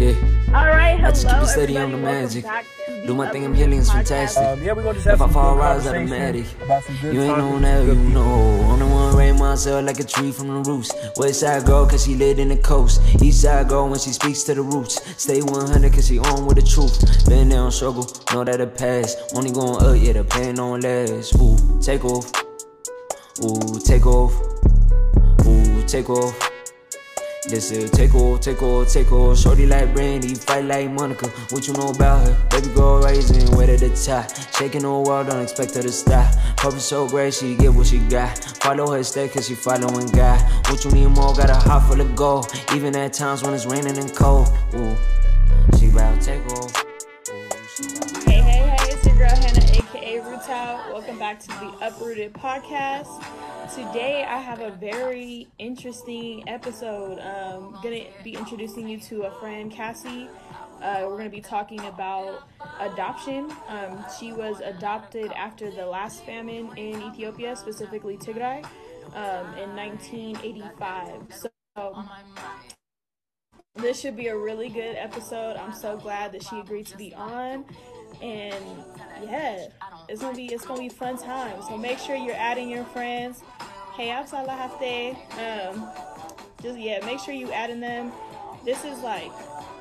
Yeah. All right, hello, I just keep it steady on the magic. Do my thing, I'm Uprooted healing, it's fantastic. Um, yeah, we're gonna just have If I fall, good rise out of conversation Maddie. about some good You ain't topics, on that, good you people. know. Only one raise myself like a tree from the roots. West side girl, cause she lit in the coast. East side girl when she speaks to the roots. Stay 100 cause she on with the truth. Been there on struggle, know that it pass. Only going up, yeah, the pain don't last. Ooh, take off. Ooh, take off. Ooh, take off. This is take off, take take off. Shorty like Brandy, fight like Monica. What you know about her? Baby girl rising, way to the top. Shaking the world, don't expect her to stop. Purpose so great, she get what she got. Follow her step, cause she following God. What you need more, got a heart full of gold. Even at times when it's raining and cold. Ooh, she bout to Welcome back to the Uprooted Podcast. Today I have a very interesting episode. Um, gonna be introducing you to a friend, Cassie. Uh, we're gonna be talking about adoption. Um, she was adopted after the last famine in Ethiopia, specifically Tigray, um, in 1985. So this should be a really good episode. I'm so glad that she agreed to be on. And yeah, it's gonna be it's gonna be fun time. So make sure you're adding your friends. Hey Absalahate. Um just yeah, make sure you adding them. This is like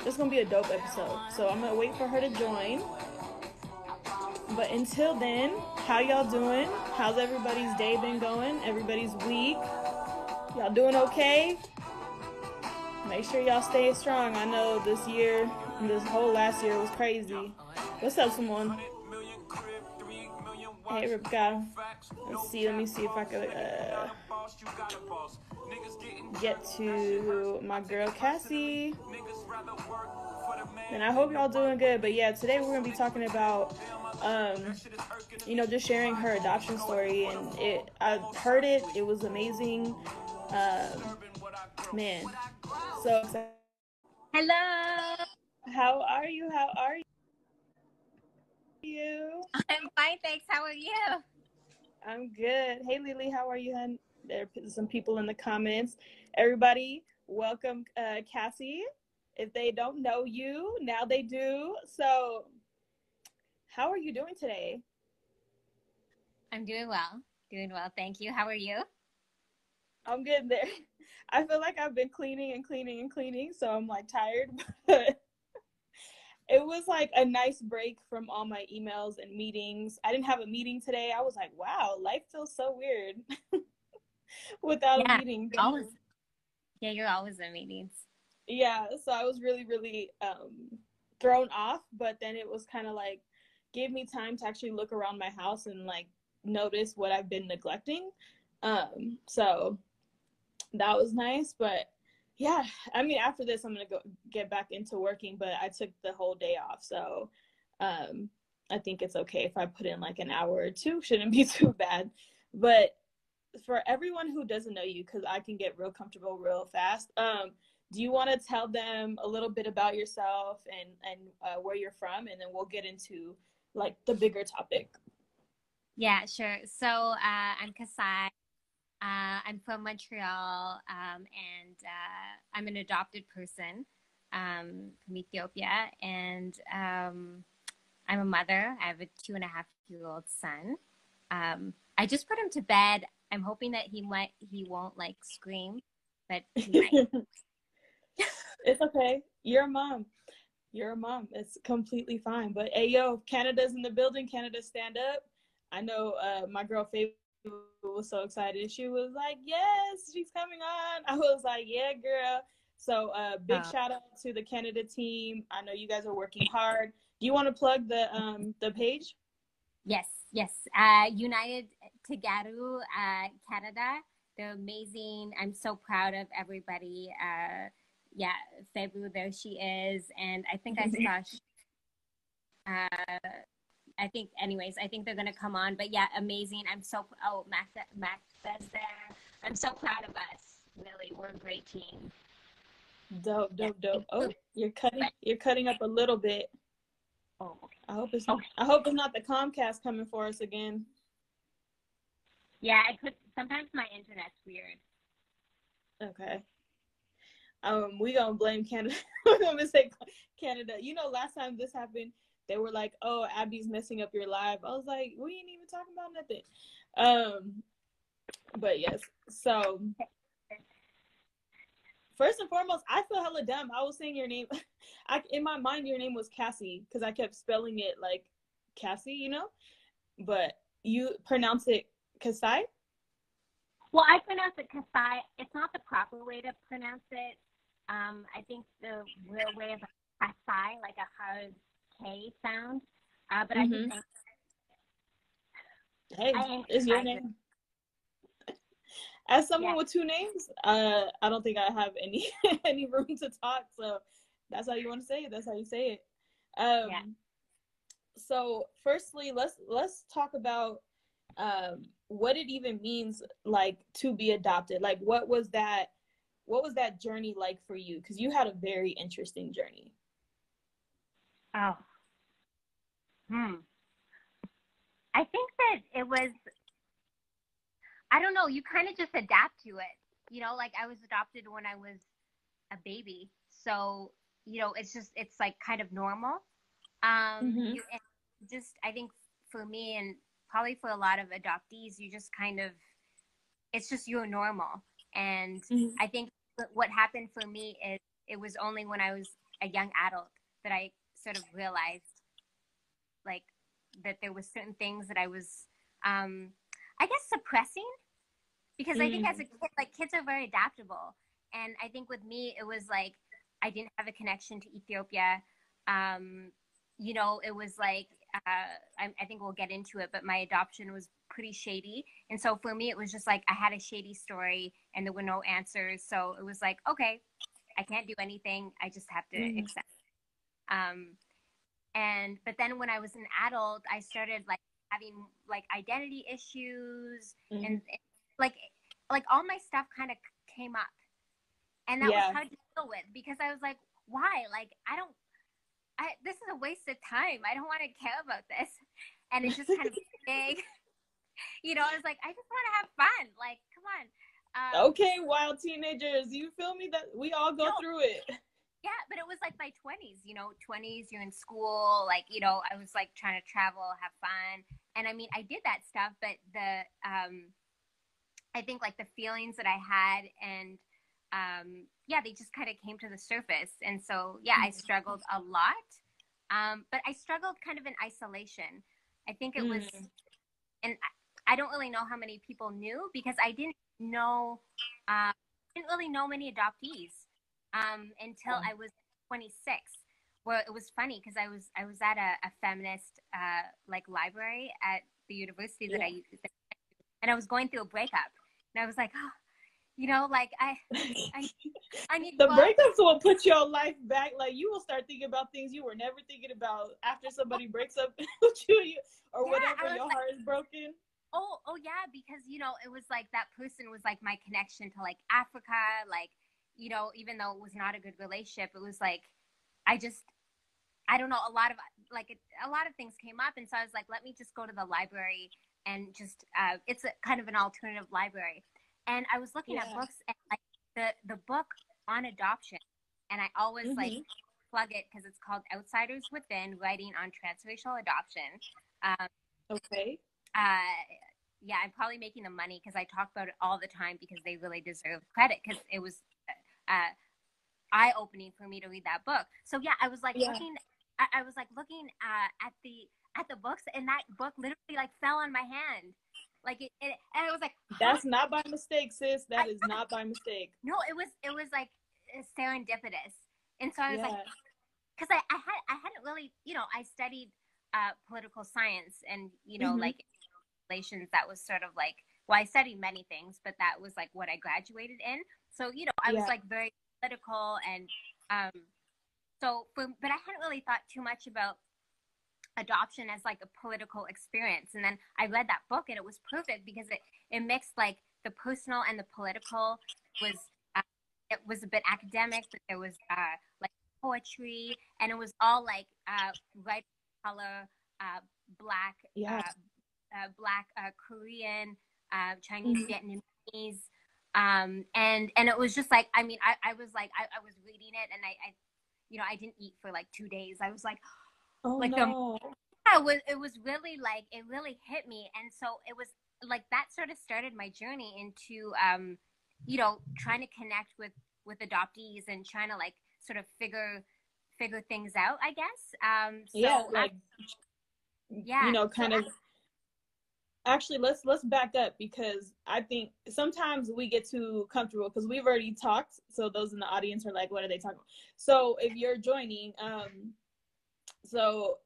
this is gonna be a dope episode. So I'm gonna wait for her to join. But until then, how y'all doing? How's everybody's day been going? Everybody's week? Y'all doing okay? Make sure y'all stay strong. I know this year, this whole last year was crazy. What's up, someone? Hey, Rebecca. Let's see. Let me see if I can uh, get to my girl Cassie. And I hope y'all doing good. But yeah, today we're gonna be talking about, um, you know, just sharing her adoption story. And it, I heard it. It was amazing. Um, man, so. Hello. How are you? How are you? I'm fine, thanks. How are you? I'm good. Hey, Lily, how are you, hun? There are some people in the comments. Everybody, welcome uh, Cassie. If they don't know you, now they do. So, how are you doing today? I'm doing well. Doing well, thank you. How are you? I'm getting there. I feel like I've been cleaning and cleaning and cleaning, so I'm like tired. But it was like a nice break from all my emails and meetings. I didn't have a meeting today. I was like, wow, life feels so weird without Yeah, a meeting. Always. Yeah, you're always in meetings. Yeah, so I was really, really um, thrown off. But then it was kind of like gave me time to actually look around my house and like notice what I've been neglecting. Um, so that was nice. But yeah, I mean, after this, I'm gonna go get back into working. But I took the whole day off, so um, I think it's okay if I put in like an hour or two. Shouldn't be too bad. But for everyone who doesn't know you, because I can get real comfortable real fast. Um, do you want to tell them a little bit about yourself and and uh, where you're from, and then we'll get into like the bigger topic. Yeah, sure. So uh, I'm Kassaye. Uh, I'm from Montreal, um, and uh, I'm an adopted person um, from Ethiopia, and um, I'm a mother. I have a two and a half year old son. Um, I just put him to bed. I'm hoping that he might he won't like scream, but it's okay. You're a mom. You're a mom. It's completely fine. But hey, yo, Canada's in the building. Canada, stand up. I know uh, my girl Faye was so excited. She was like, "Yes, she's coming on." I was like, "Yeah, girl." So, uh, big Oh. shout out to the Canada team. I know you guys are working hard. Do you want to plug the um the page? Yes, yes. Uh, United Tegaru, uh, Canada. They're amazing. I'm so proud of everybody. Uh, yeah, Febu, there she is. And I think I saw, uh, I think, anyways, I think they're going to come on. But yeah, amazing. I'm so, oh, Max, Max says there. I'm so proud of us. Really, we're a great team. Dope, dope, dope. Oh, you're cutting you're cutting up a little bit. Oh, okay. I hope it's not, I hope it's not the Comcast coming for us again. Yeah, I could, sometimes my internet's weird. Okay. um, we gonna blame Canada. We're gonna say Canada. You know, last time this happened, they were like, "Oh, Abby's messing up your live." I was like, "We ain't even talking about nothing." Um, but yes, so first and foremost, I feel hella dumb. I was saying your name. I in my mind, your name was Cassie because I kept spelling it like Cassie, you know, but you pronounce it Kassaye. Well, I pronounce it Kassaye. It's not the proper way to pronounce it. Um, I think the real way is Kassaye, like a hard K sound. Uh, but mm-hmm. I think Hey, is your name? As someone yeah. with two names, uh, I don't think I have any any room to talk. So that's how you want to say it. That's how you say it. Um, yeah. So, firstly, let's let's talk about um, what it even means, like to be adopted. Like, what was that? What was that journey like for you? Because you had a very interesting journey. Oh. Hmm. I think that it was, I don't know, you kind of just adapt to it. You know, like I was adopted when I was a baby. So, you know, it's just, it's like kind of normal. Um, mm-hmm. you, just, I think for me and probably for a lot of adoptees, you just kind of, it's just your normal. And mm-hmm. I think what happened for me is it was only when I was a young adult that I sort of realized like that there was certain things that I was, um, I guess, suppressing because mm. I think as a mm. kid, like kids are very adaptable, and I think with me, it was like I didn't have a connection to Ethiopia. Um, you know, it was like uh, I, I think we'll get into it, but my adoption was pretty shady, and so for me, it was just like I had a shady story, and there were no answers. So it was like, okay, I can't do anything. I just have to mm. accept. Um, and but then when i was an adult i started like having like identity issues mm-hmm. and, and, like like all my stuff kind of came up. And that yeah. was hard to deal with because i was like why? Like i don't i this is a waste of time. I don't want to care about this. And it's just kind of big. You know i was like i just want to have fun. Like come on. Um, okay wild teenagers you feel me? That we all go no, through it yeah but it was like my 20s you know 20s you're in school like you know i was like trying to travel have fun and i mean i did that stuff but the um i think like the feelings that i had and um yeah they just kind of came to the surface and so yeah i mm-hmm. struggled a lot um but i struggled kind of in isolation i think it was mm. and I, I don't really know how many people knew because i didn't know uh, didn't really know many adoptees um, until I was 26. Well, it was funny because I was I was at a, a feminist uh, like library at the university that yeah. I used, to and I was going through a breakup, and I was like, oh, you know, like I, I, I need the breakups will put your life back. Like you will start thinking about things you were never thinking about after somebody breaks up with you, or yeah, whatever. Your like, heart is broken. Oh, oh yeah, because you know it was like that person was like my connection to like Africa, like you know, even though it was not a good relationship, it was like, I just, I don't know, a lot of like it, a lot of things came up, and so I was like, let me just go to the library and just, uh, it's a kind of an alternative library, and I was looking yeah. at books and like the the book on adoption, and I always mm-hmm. like plug it because it's called Outsiders Within: Writing on Transracial Adoption. Um, okay. Uh, yeah, I'm probably making the money because I talk about it all the time because they really deserve credit because it was uh, eye opening for me to read that book. So yeah, I was like yeah. looking, I, I, was like looking uh, at the at the books, and that book literally like fell on my hand. Like it, it and it was like huh? that's not by mistake, sis. That I, is not by mistake. No, it was it was like serendipitous, and so I was yeah. like, because I, I had I hadn't really you know I studied uh, political science and you know mm-hmm. like relations that was sort of like well I studied many things, but that was like what I graduated in. So, you know, I yeah. was like very political and um so but I hadn't really thought too much about adoption as like a political experience. And then I read that book and it was perfect because it, it mixed like the personal and the political was uh, it was a bit academic, but there was uh, like poetry and it was all like uh, white color, uh, black, yeah. uh, uh, black uh, Korean, uh, Chinese, mm-hmm. Vietnamese, Um, and and it was just like I mean I, I was like I, I was reading it and I, I you know I didn't eat for like two days. I was like Oh like no. the yeah, it was it was really like it really hit me and so it was like that sort of started my journey into um you know trying to connect with with adoptees and trying to like sort of figure figure things out i guess um so yeah, I- yeah you know, kind I- of actually let's let's back up because I think sometimes we get too comfortable because we've already talked. So those in the audience are like, what are they talking about? So if you're joining, um so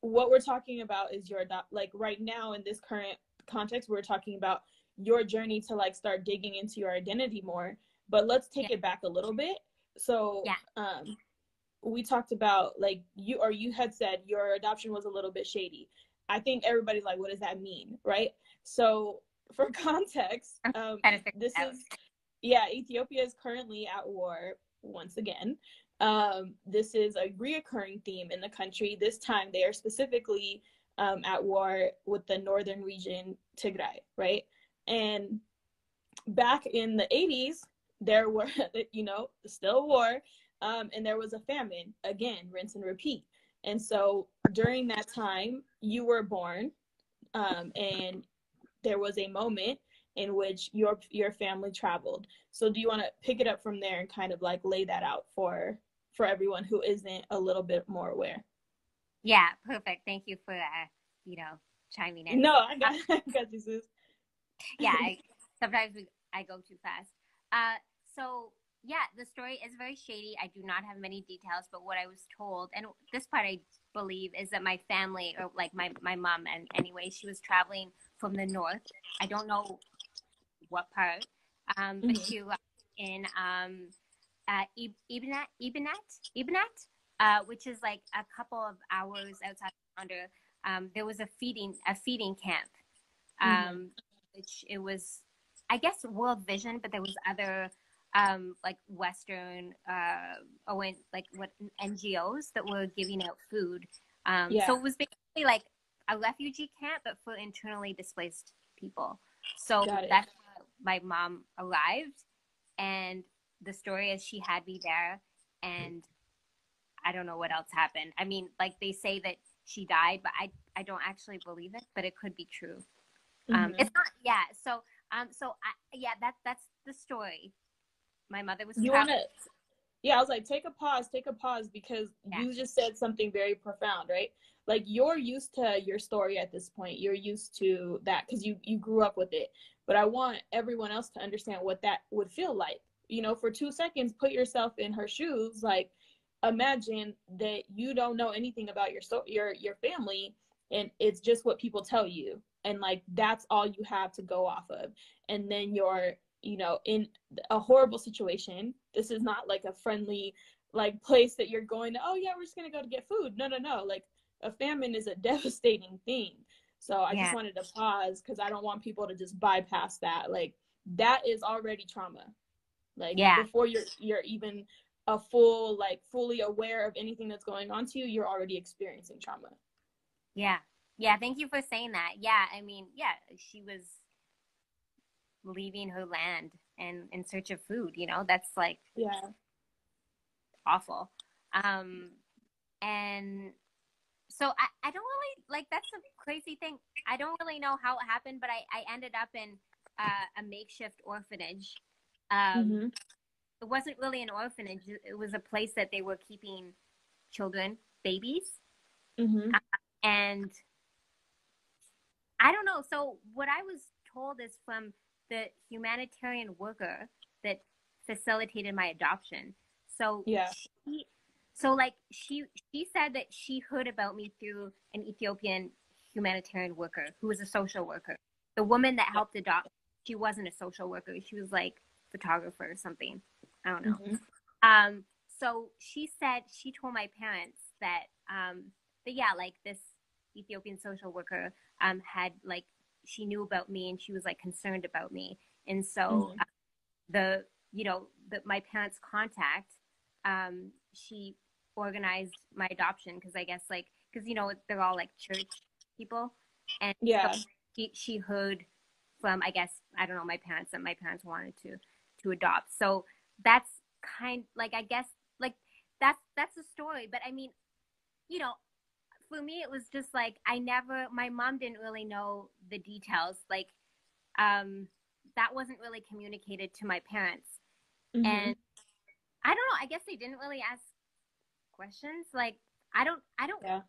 what we're talking about is your like right now in this current context, we're talking about your journey to like start digging into your identity more. But let's take Yeah. it back a little bit. So Yeah. um we talked about like you or you had said your adoption was a little bit shady. I think everybody's like, what does that mean? Right. So for context, um, Trying to figure this is yeah, Ethiopia is currently at war once again. Um, this is a reoccurring theme in the country. This time they are specifically um, at war with the northern region, Tigray, right? And back in the 80s, there were, you know, still war, um, and there was a famine. Again, rinse and repeat. And so during that time, you were born, um, and there was a moment in which your your family traveled. So do you want to pick it up from there and kind of like lay that out for for everyone who isn't a little bit more aware? yeah perfect thank you for uh you know chiming in No, I got I got you, sis. yeah I, sometimes we, i go too fast uh so yeah the story is very shady i do not have many details but what i was told and this part i believe is that my family or like my my mom and anyway she was traveling from the north i don't know what part um but Mhm. she was in um uh Ib- Ibnet Ibnet Ibnet uh which is like a couple of hours outside of Gondar um there was a feeding a feeding camp um Mhm. which it was I guess World Vision, but there was other um, like Western uh, and like what NGOs that were giving out food. Um, Yeah. So it was basically like a refugee camp, but for internally displaced people. So that's where my mom arrived, and the story is she had me there, and I don't know what else happened. I mean, like they say that she died, but I I don't actually believe it, but it could be true. Um, Mhm. it's not, yeah. So, um, so I, yeah, that that's the story. My mother was. you want to? yeah i was like take a pause take a pause because Yeah. you just said something very profound right like you're used to your story at this point you're used to that because you you grew up with it but i want everyone else to understand what that would feel like you know for two seconds put yourself in her shoes like imagine that you don't know anything about your so your your family and it's just what people tell you and like that's all you have to go off of and then you're you know in a horrible situation this is not like a friendly like place that you're going to oh yeah we're just going to go to get food no no no like a famine is a devastating thing so i Yeah. just wanted to pause because i don't want people to just bypass that like that is already trauma like Yeah. before you're you're even a full like fully aware of anything that's going on to you you're already experiencing trauma Yeah, yeah. Thank you for saying that. Yeah, I mean, yeah, she was leaving her land and in search of food. You know, that's like yeah awful. Um, and so I, I don't really like that's a crazy thing. I don't really know how it happened, but I, I ended up in uh, a makeshift orphanage. Um, Mhm. It wasn't really an orphanage. It was a place that they were keeping children, babies, Mhm. and I don't know. So what I was told is from the humanitarian worker that facilitated my adoption. So Yeah. she, so like she she said that she heard about me through an Ethiopian humanitarian worker who was a social worker. The woman that helped adopt, she wasn't a social worker. She was like photographer or something. I don't know. Mhm. Um, so she said she told my parents that um, that yeah, like this Ethiopian social worker um, had like she knew about me and she was like concerned about me, and so Mhm. uh, the you know the, my parents' contact, um, she organized my adoption because I guess like because you know they're all like church people, and so yeah she, she heard from I guess I don't know my parents that my parents wanted to to adopt. So that's kind like I guess like that's that's the story. But I mean, you know, for me it was just like I never my mom didn't really know the details. Like um that wasn't really communicated to my parents. Mm-hmm. And I don't know, I guess they didn't really ask questions. Like I don't I don't yeah.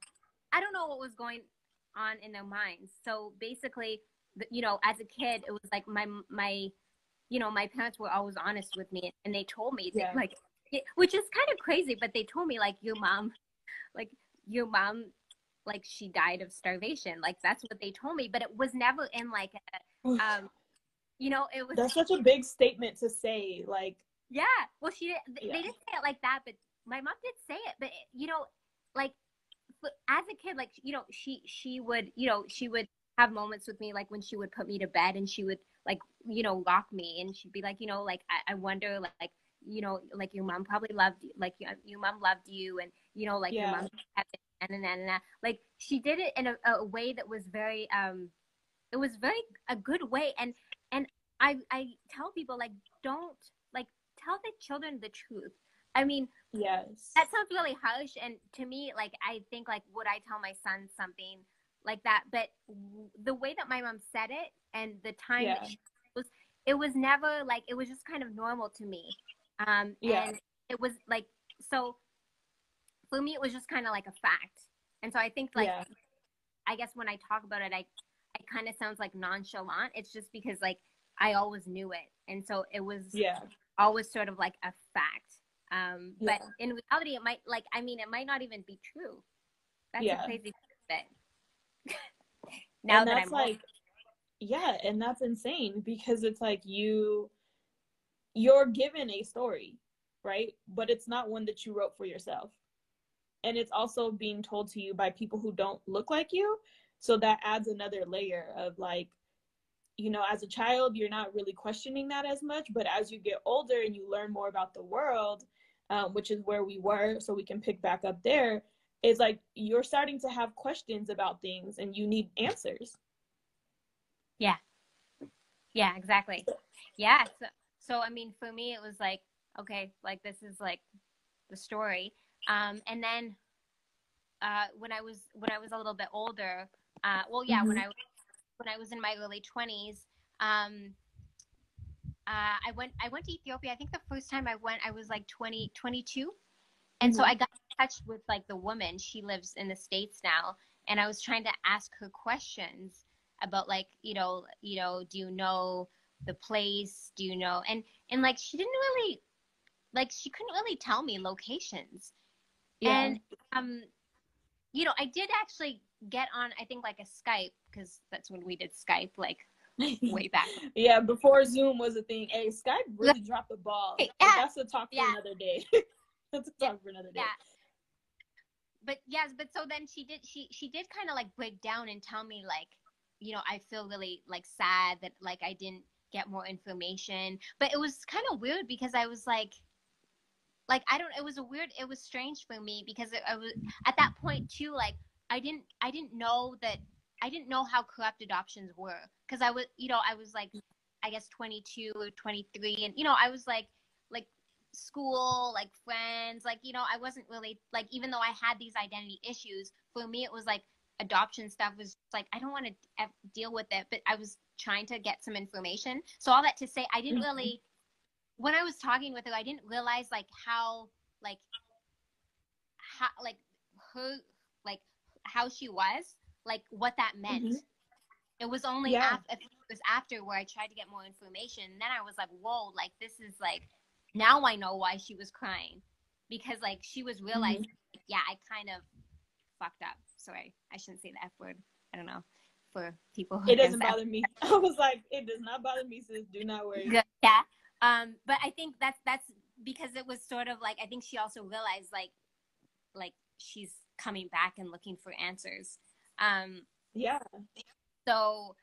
I don't know what was going on in their minds. So basically, you know, as a kid, it was like my my, you know, my parents were always honest with me, and they told me yeah. like, which is kind of crazy, but they told me like your mom, like your mom, like she died of starvation. Like that's what they told me, but it was never in like a, um, you know, it was. That's such a big statement to say, like. Yeah, well, she they, yeah. they didn't say it like that, but my mom did say it. But you know, like as a kid, like you know, she she would you know she would have moments with me like when she would put me to bed and she would like you know lock me and she'd be like you know like I, I wonder like you know like your mom probably loved you like your, your mom loved you and you know like yeah. your mom and, and, and, and like she did it in a, a way that was very um it was very a good way and and I I tell people like don't like tell the children the truth I mean, yes, that sounds really harsh. And to me, like, I think, like, would I tell my son something like that? But the way that my mom said it and the time yeah. that she was, it was never like, it was just kind of normal to me. Um, yeah. And it was like, so for me, it was just kind of like a fact. And so I think, like, yeah. I guess when I talk about it, I, it kind of sounds like nonchalant. It's just because, like, I always knew it. And so it was yeah. always sort of like a fact. Um, yeah. But in reality, it might like I mean, it might not even be true. That's yeah. a crazy bit. now and that I'm like, yeah, and that's insane because it's like you, you're given a story, right? But it's not one that you wrote for yourself, and it's also being told to you by people who don't look like you. So that adds another layer of like you know, as a child, you're not really questioning that as much. But as you get older and you learn more about the world, um, which is where we were, so we can pick back up there, is like you're starting to have questions about things and you need answers. Yeah. Yeah, exactly. Yeah. So, so I mean, for me, it was like, okay, like this is like the story. Um, and then uh, when I was when I was a little bit older, uh, well, yeah, mm-hmm. when I when I was in my early twenties, um, uh, I went I went to Ethiopia. I think the first time I went, I was like 20, 22. And mm-hmm. so I got in touch with like the woman. She lives in the States now. And I was trying to ask her questions about like, you know, you know, do you know the place? Do you know? And and like she didn't really like she couldn't really tell me locations. Yeah. And um you know, I did actually get on I think like a Skype because that's when we did Skype like way back. yeah, before Zoom was a thing. Hey, Skype really dropped the ball. Yeah. That's a talk for yeah. another day. that's a talk for another day. Yeah. But yes, but so then she did she she did kind of like break down and tell me like, you know, I feel really like sad that like I didn't get more information. But it was kind of weird because I was like like I don't it was a weird it was strange for me because it, I was at that point too like I didn't I didn't know that I didn't know how corrupt adoptions were because I was, you know, I was like, I guess 22 or 23, and you know, I was like, like school, like friends, like you know, I wasn't really like, even though I had these identity issues, for me, it was like adoption stuff was like I don't want to deal with it, but I was trying to get some information. So all that to say, I didn't mm-hmm. really. When I was talking with her, I didn't realize like how like how like her like how she was like what that meant. Mm-hmm. It was only yeah. after it was after where I tried to get more information. And then I was like, whoa, like this is like now I know why she was crying. Because like she was realizing mm-hmm. yeah, I kind of fucked up. Sorry, I shouldn't say the F word. I don't know. For people It doesn't bother me. I was like, it does not bother me, sis. Do not worry. Good. Yeah. Um, but I think that's that's because it was sort of like I think she also realized like like she's coming back and looking for answers um, yeah. So,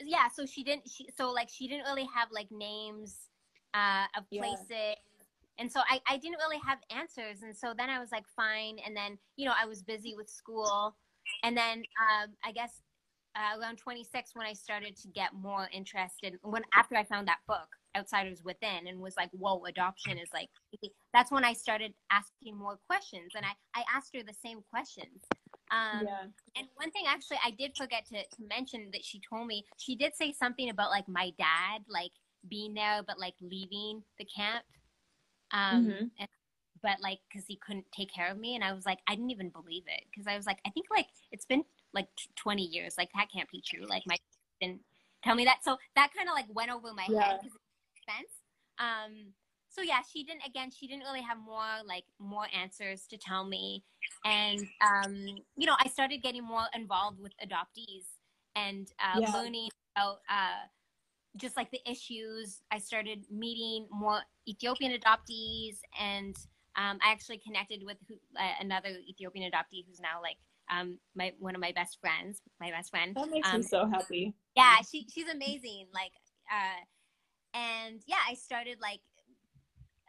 yeah. So she didn't. She so like she didn't really have like names uh, of places. Yeah. And so I, I didn't really have answers. And so then I was like, fine. And then, you know, I was busy with school. And then um, I guess uh, around 26 when I started to get more interested when after I found that book Outsiders Within and was like whoa adoption is like that's when I started asking more questions and I I asked her the same questions um, yeah. and one thing actually I did forget to, to mention that she told me she did say something about like my dad like being there but like leaving the camp um mm-hmm. and but like because he couldn't take care of me and i was like i didn't even believe it because i was like i think like it's been like 20 years like that can't be true like my didn't tell me that so that kind of like went over my yeah. head because sense um so yeah she didn't again she didn't really have more like more answers to tell me and um you know i started getting more involved with adoptees and uh, yeah. learning about uh just like the issues i started meeting more ethiopian adoptees and um, I actually connected with who, uh, another Ethiopian adoptee who's now like um, my one of my best friends, my best friend. That makes um, me so happy. Yeah, she she's amazing. Like, uh, and yeah, I started like,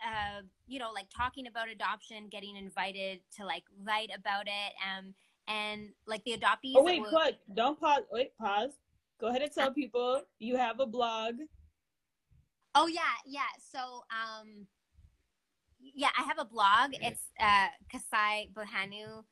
uh, you know, like talking about adoption, getting invited to like write about it, um, and like the adoptees. Oh wait, were, pause! Don't pause. Wait, pause. Go ahead and tell people you have a blog. Oh yeah, yeah. So um yeah, I have a blog. It's uh, kasaiburhanu.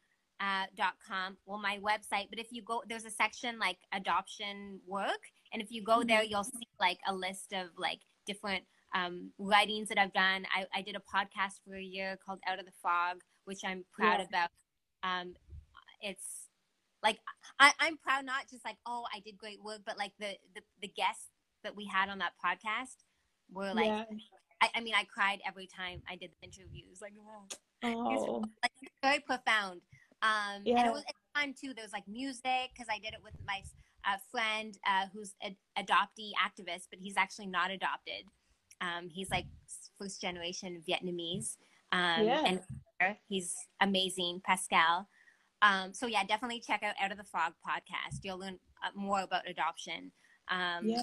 Uh, dot com well my website but if you go there's a section like adoption work and if you go there mm-hmm. you'll see like a list of like different um, writings that i've done I, I did a podcast for a year called out of the fog which i'm proud yeah. about um, it's like I, i'm proud not just like oh i did great work but like the the, the guests that we had on that podcast were like yeah. I, I mean, I cried every time I did the interviews. Like, oh, oh. like very profound. Um, yeah. and it was fun too. There was like music because I did it with my uh, friend uh, who's an adoptee activist, but he's actually not adopted. Um, he's like first generation Vietnamese. Um, yeah. And he's amazing, Pascal. Um, so yeah, definitely check out Out of the Fog podcast. You'll learn uh, more about adoption. Um, yeah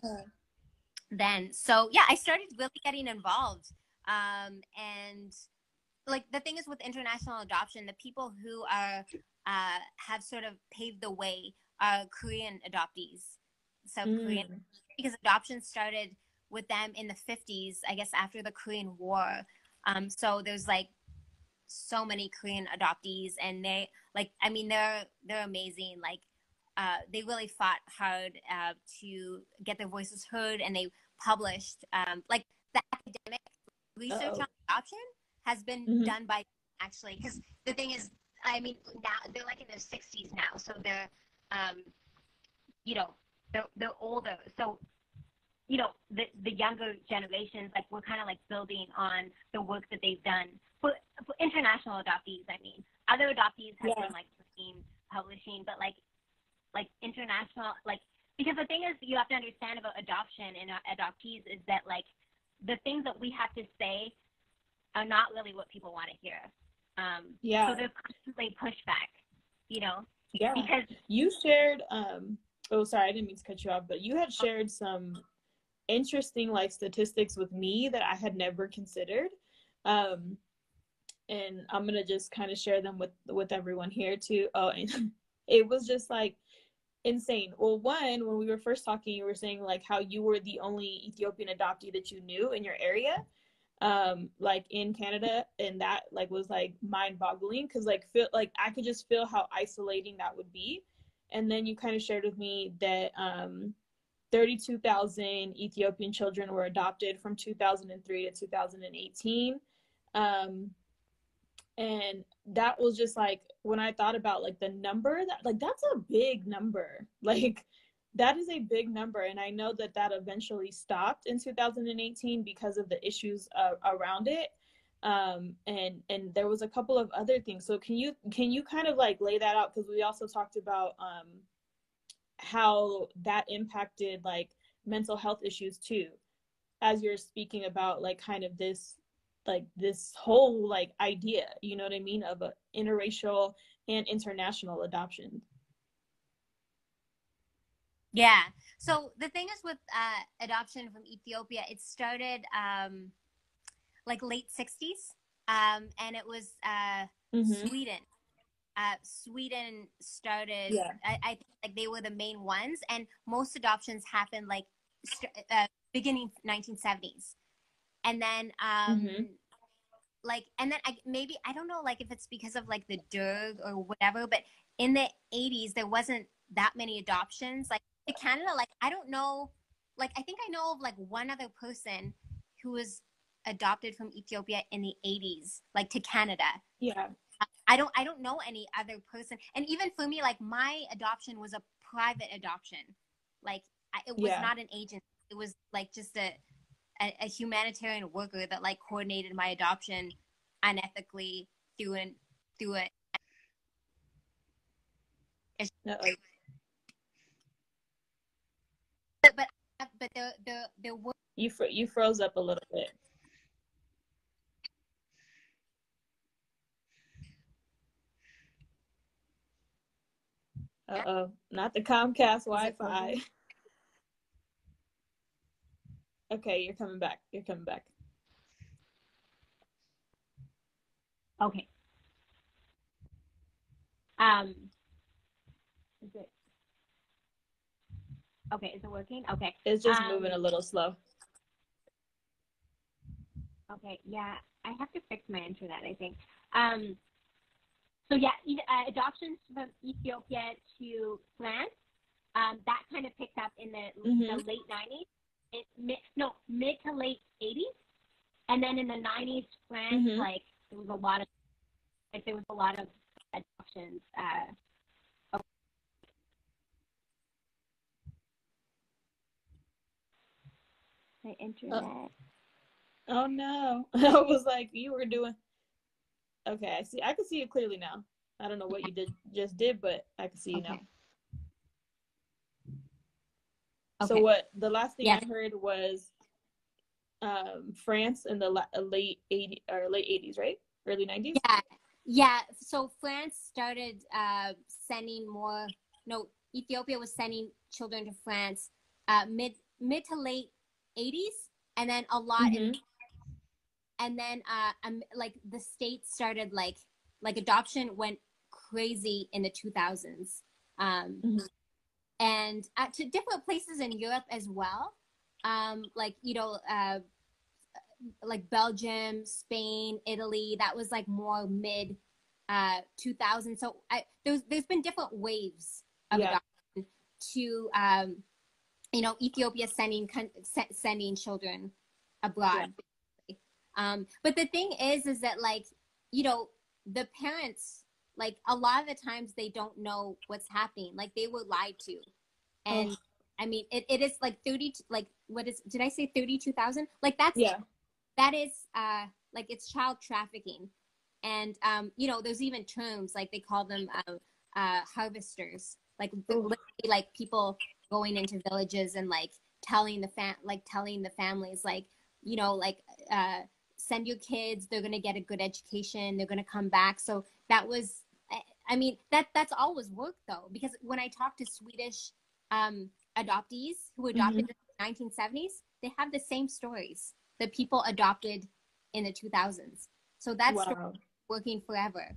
then so yeah i started really getting involved um, and like the thing is with international adoption the people who are uh, have sort of paved the way are korean adoptees so mm. korean because adoption started with them in the 50s i guess after the korean war um, so there's like so many korean adoptees and they like i mean they're they're amazing like uh, they really fought hard uh, to get their voices heard and they published um, like the academic research Uh-oh. on adoption has been mm-hmm. done by actually because the thing is i mean now they're like in their 60s now so they're um, you know they're, they're older so you know the the younger generations like we're kind of like building on the work that they've done for, for international adoptees i mean. Other adoptees have yeah. been like publishing but like like international like because the thing is you have to understand about adoption and adoptees is that like the things that we have to say are not really what people want to hear. Um yeah. so there's constantly pushback you know yeah. Because you shared um oh sorry i didn't mean to cut you off but you had shared some interesting like statistics with me that i had never considered. Um and i'm gonna just kind of share them with with everyone here too. Oh and it was just like insane. Well, one, when we were first talking, you were saying like how you were the only Ethiopian adoptee that you knew in your area, um, like in Canada, and that like was like mind boggling because like feel like I could just feel how isolating that would be. And then you kind of shared with me that um, 32,000 Ethiopian children were adopted from 2003 to 2018. Um, and that was just like when i thought about like the number that like that's a big number like that is a big number and i know that that eventually stopped in 2018 because of the issues uh, around it. Um and and there was a couple of other things. So can you can you kind of like lay that out? Because we also talked about um how that impacted like mental health issues too. As you're speaking about like kind of this like this whole like idea you know what i mean of a interracial and international adoption yeah so the thing is with uh, adoption from ethiopia it started um, like late 60s um, and it was uh, mm-hmm. sweden uh, Sweden started. Yeah. I, I think like they were the main ones, and most adoptions happened like st- uh, beginning 1970s, and then um, Mhm. like and then I, maybe I don't know like if it's because of like the DERG or whatever, but in the 80s there wasn't that many adoptions. Like to Canada, like I don't know, like I think I know of like one other person who was adopted from Ethiopia in the 80s, like to Canada. Yeah. I don't I don't know any other person. And even for me, like my adoption was a private adoption. Like it was Yeah. not an agent. It was like just a, a a humanitarian worker that like coordinated my adoption unethically through an through Uh-oh. But the the the work You fr- you froze up a little bit. Uh oh, not the Comcast Wi Fi. Okay, you're coming back. You're coming back. okay. Um. Is it okay? Is it working? Okay. It's just Um, moving a little slow. Okay, yeah, I have to fix my internet. I think. Um, so yeah, uh, adoptions from Ethiopia to France. Um, that kind of picked up in the, the Mhm. late '90s. It mid, no mid to late '80s, and then in the '90s, France Mhm. like there was a lot of like there was a lot of adoptions. Uh, my internet. Oh no. I was like, you were doing Okay, I see I can see you clearly now. I don't know what you did just did, but I can see you now. Okay. So what the last thing Yes. I heard was um France in the la- uh, late 80 or late 80s, right? Early 90s? Yeah, yeah. So France started uh, sending more. No, Ethiopia was sending children to France uh, mid mid to late '80s, and then a lot in, and then uh, um, like the states started like like adoption went crazy in the 2000s, um, Mhm. and uh, to different places in Europe as well. Um, like you know, uh, like Belgium, Spain, Italy. That was like more mid uh 2000. So I there's there's been different waves of Yeah. adoption to um you know Ethiopia sending sending children abroad. Um, but the thing is, is that like you know the parents like a lot of the times they don't know what's happening. Like they were lied to, and Ugh. I mean it, it is like thirty like what is did I say thirty two thousand? Like that's Yeah. that is uh like it's child trafficking and um you know there's even terms like they call them uh, uh harvesters like literally, like people going into villages and like telling the fam like telling the families like you know like uh send your kids they're gonna get a good education they're gonna come back. So that was I- i mean that that's always worked though because when i talk to swedish um adoptees who adopted in the 1970s they have the same stories that people adopted in the 2000s so that's wow. working forever.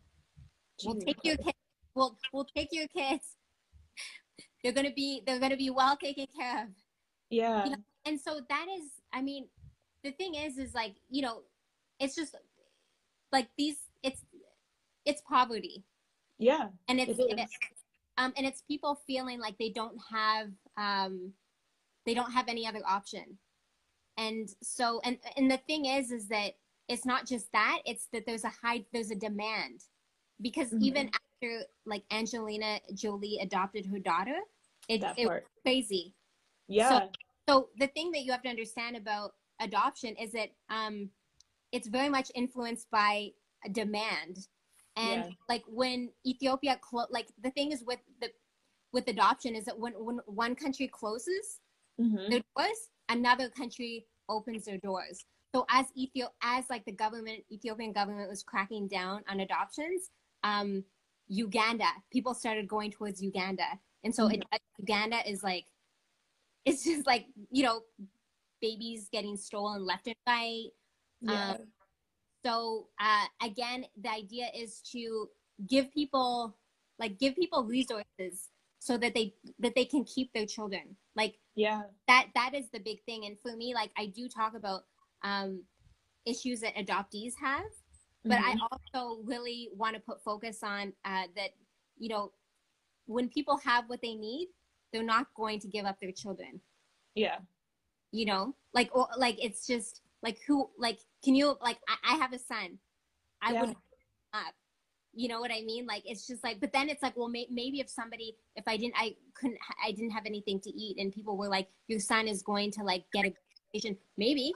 We'll take your kids we'll, we'll take your kids they're gonna be they're gonna be well taken care of Yeah. you know, and so that is i mean the thing is is like you know it's just like these it's it's poverty Yeah. and it's It is. it- um and it's people feeling like they don't have um they don't have any other option and so and and the thing is is that it's not just that it's that there's a high there's a demand because Mhm. even after like angelina jolie adopted her daughter it, That it was crazy Yeah. so the thing that you have to understand about adoption is that um, it's very much influenced by demand, and Yeah. like when Ethiopia clo- like the thing is with the with adoption is that when when one country closes Mhm. their doors, another country opens their doors. So as ethiopia as like the government Ethiopian government was cracking down on adoptions, um, Uganda. People started going towards Uganda, and so it, Uganda is like it's just like you know babies getting stolen left and right. Yeah. um, so uh, again the idea is to give people like give people resources so that they that they can keep their children. Like yeah. that that is the big thing. And for me like i do talk about um issues that adoptees have but mm-hmm. i also really want to put focus on uh that you know when people have what they need they're not going to give up their children. Yeah. You know? Like or like it's just like who like can you like i, I have a son. I yeah. would up. You know what i mean? Like it's just like but then it's like well may, maybe if somebody if i didn't i couldn't i didn't have anything to eat and people were like your son is going to like get a education maybe.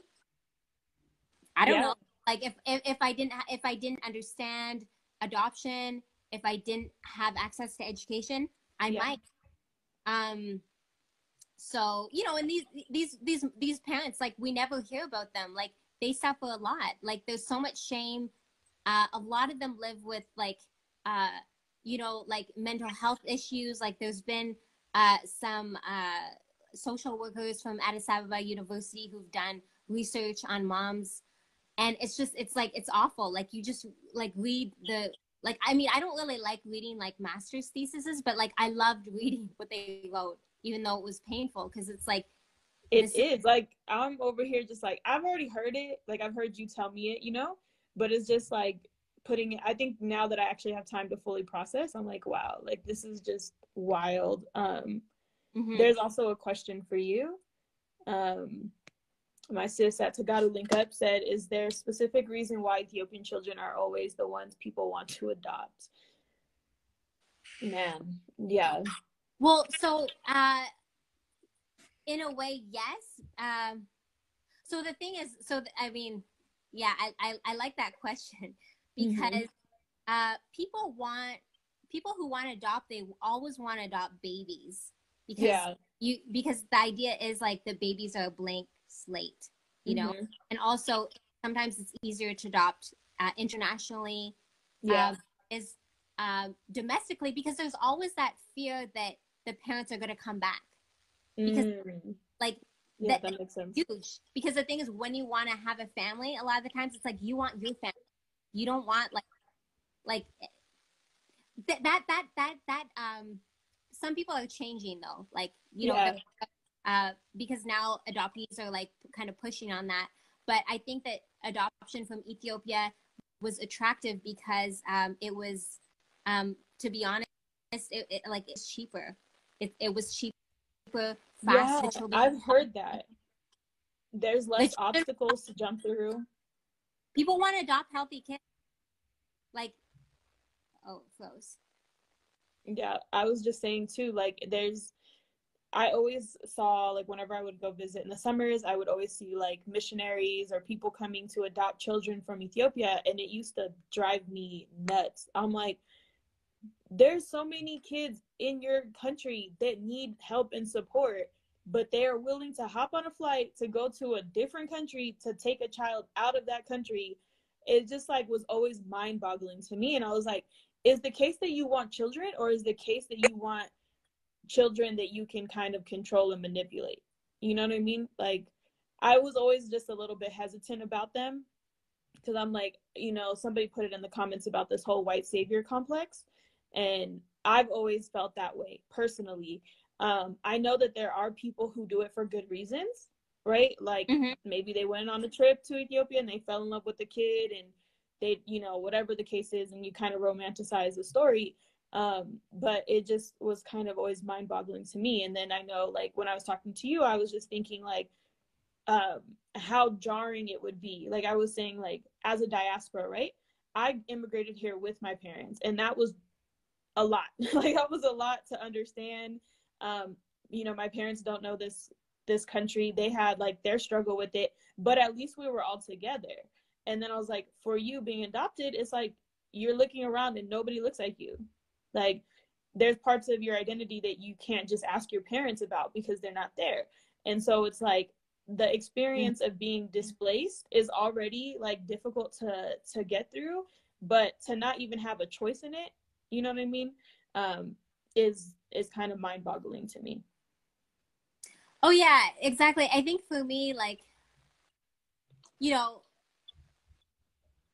I don't yeah. know like if, if if i didn't if i didn't understand adoption if i didn't have access to education i yeah. might. Um so you know and these these these these parents like we never hear about them. Like they suffer a lot. Like there's so much shame. Uh, a lot of them live with like uh, you know like mental health issues. Like there's been uh, some uh, social workers from addis ababa university who've done research on moms and it's just it's like it's awful. Like you just like read the like i mean i don't really like reading like master's theses but like i loved reading what they wrote even though it was painful because it's like it is. Like i'm over here just like i've already heard it. Like i've heard you tell me it you know? But it's just like putting it i think now that i actually have time to fully process i'm like wow like this is just wild. Um mm-hmm. there's also a question for you. Um my sis at Tegaru Link Up said, Is there a specific reason why Ethiopian children are always the ones people want to adopt? Man, yeah. Well, so uh, in a way, yes. Um, so the thing is, so th- I mean, yeah, I, I, I, like that question mm-hmm. because mm-hmm. uh, people want people who want to adopt, they always want to adopt babies because yeah. you because the idea is like the babies are a blank slate, you know, mm-hmm. and also sometimes it's easier to adopt uh, internationally. Yeah, um, is um, domestically because there's always that fear that the parents are going to come back because mm. like yeah, that, that, makes sense. Huge. Because the thing is, when you want to have a family, a lot of the times it's like you want your family. You don't want like, like that that that that that um. Some people are changing though, like you yeah. Uh, because now adoptees are like kind of pushing on that. But I think that adoption from Ethiopia was attractive because um, it was, um, to be honest, it, it, like it's cheaper it, it was cheaper, fast. Yeah, I've heard that. There's less obstacles to jump through. People want to adopt healthy kids. Like, oh, froze. Yeah, I was just saying too, like, there's, I always saw, like, whenever I would go visit in the summers, I would always see, like, missionaries or people coming to adopt children from Ethiopia, and it used to drive me nuts. I'm like, there's so many kids in your country that need help and support but they are willing to hop on a flight to go to a different country to take a child out of that country it just like was always mind boggling to me and i was like is the case that you want children or is the case that you want children that you can kind of control and manipulate you know what i mean like i was always just a little bit hesitant about them because i'm like you know somebody put it in the comments about this whole white savior complex and I've always felt that way personally. Um, I know that there are people who do it for good reasons, right? Like mm-hmm. maybe they went on a trip to Ethiopia and they fell in love with the kid and they, you know, whatever the case is, and you kind of romanticize the story. Um, but it just was kind of always mind boggling to me. And then I know, like, when I was talking to you, I was just thinking, like, um, how jarring it would be. Like, I was saying, like, as a diaspora, right? I immigrated here with my parents, and that was a lot. like that was a lot to understand. Um, you know, my parents don't know this this country. They had like their struggle with it, but at least we were all together. And then I was like, for you being adopted, it's like you're looking around and nobody looks like you. Like there's parts of your identity that you can't just ask your parents about because they're not there. And so it's like the experience of being displaced is already like difficult to to get through, but to not even have a choice in it you know what I mean? Um, is is kind of mind boggling to me. Oh yeah, exactly. I think for me, like, you know,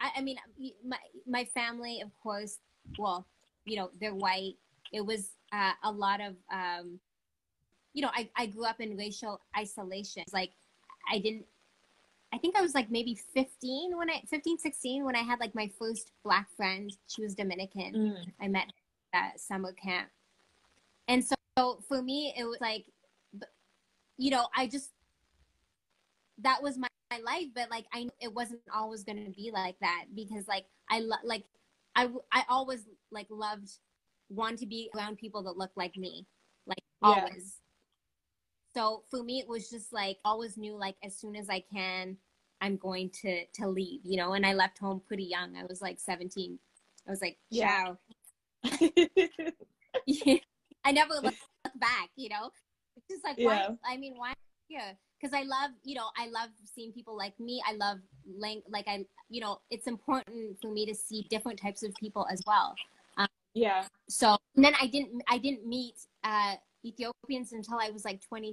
I, I mean, my my family, of course, well, you know, they're white. It was uh, a lot of, um, you know, I, I grew up in racial isolation. Like, I didn't, I think I was like maybe 15 when I, 15, 16, when I had like my first black friend. She was Dominican. Mm. I met her at summer camp. And so, so for me, it was like, you know, I just, that was my, my life, but like, I, it wasn't always going to be like that because like, I lo- like, I, I always like loved want to be around people that look like me, like Yeah. always. So for me, it was just like always knew like as soon as I can, I'm going to to leave, you know. And I left home pretty young. I was like 17. I was like, Yeah. ciao. I never look, look back, you know. It's just like Yeah. why? I mean, why here? Because I love, you know, I love seeing people like me. I love lang- like I, you know, it's important for me to see different types of people as well. yeah. So and then I didn't, I didn't meet uh, Ethiopians until I was like 23,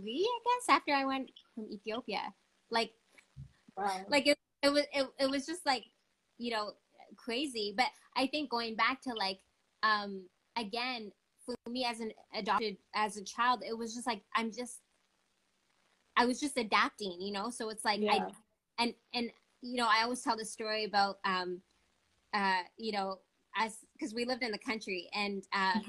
I guess, after I went from Ethiopia. Like Wow. like it, it was it, it was just like you know crazy but i think going back to like um again for me as an adopted as a child it was just like i'm just i was just adapting you know? So it's like Yeah. i and and you know i always tell the story about um uh you know as because we lived in the country and uh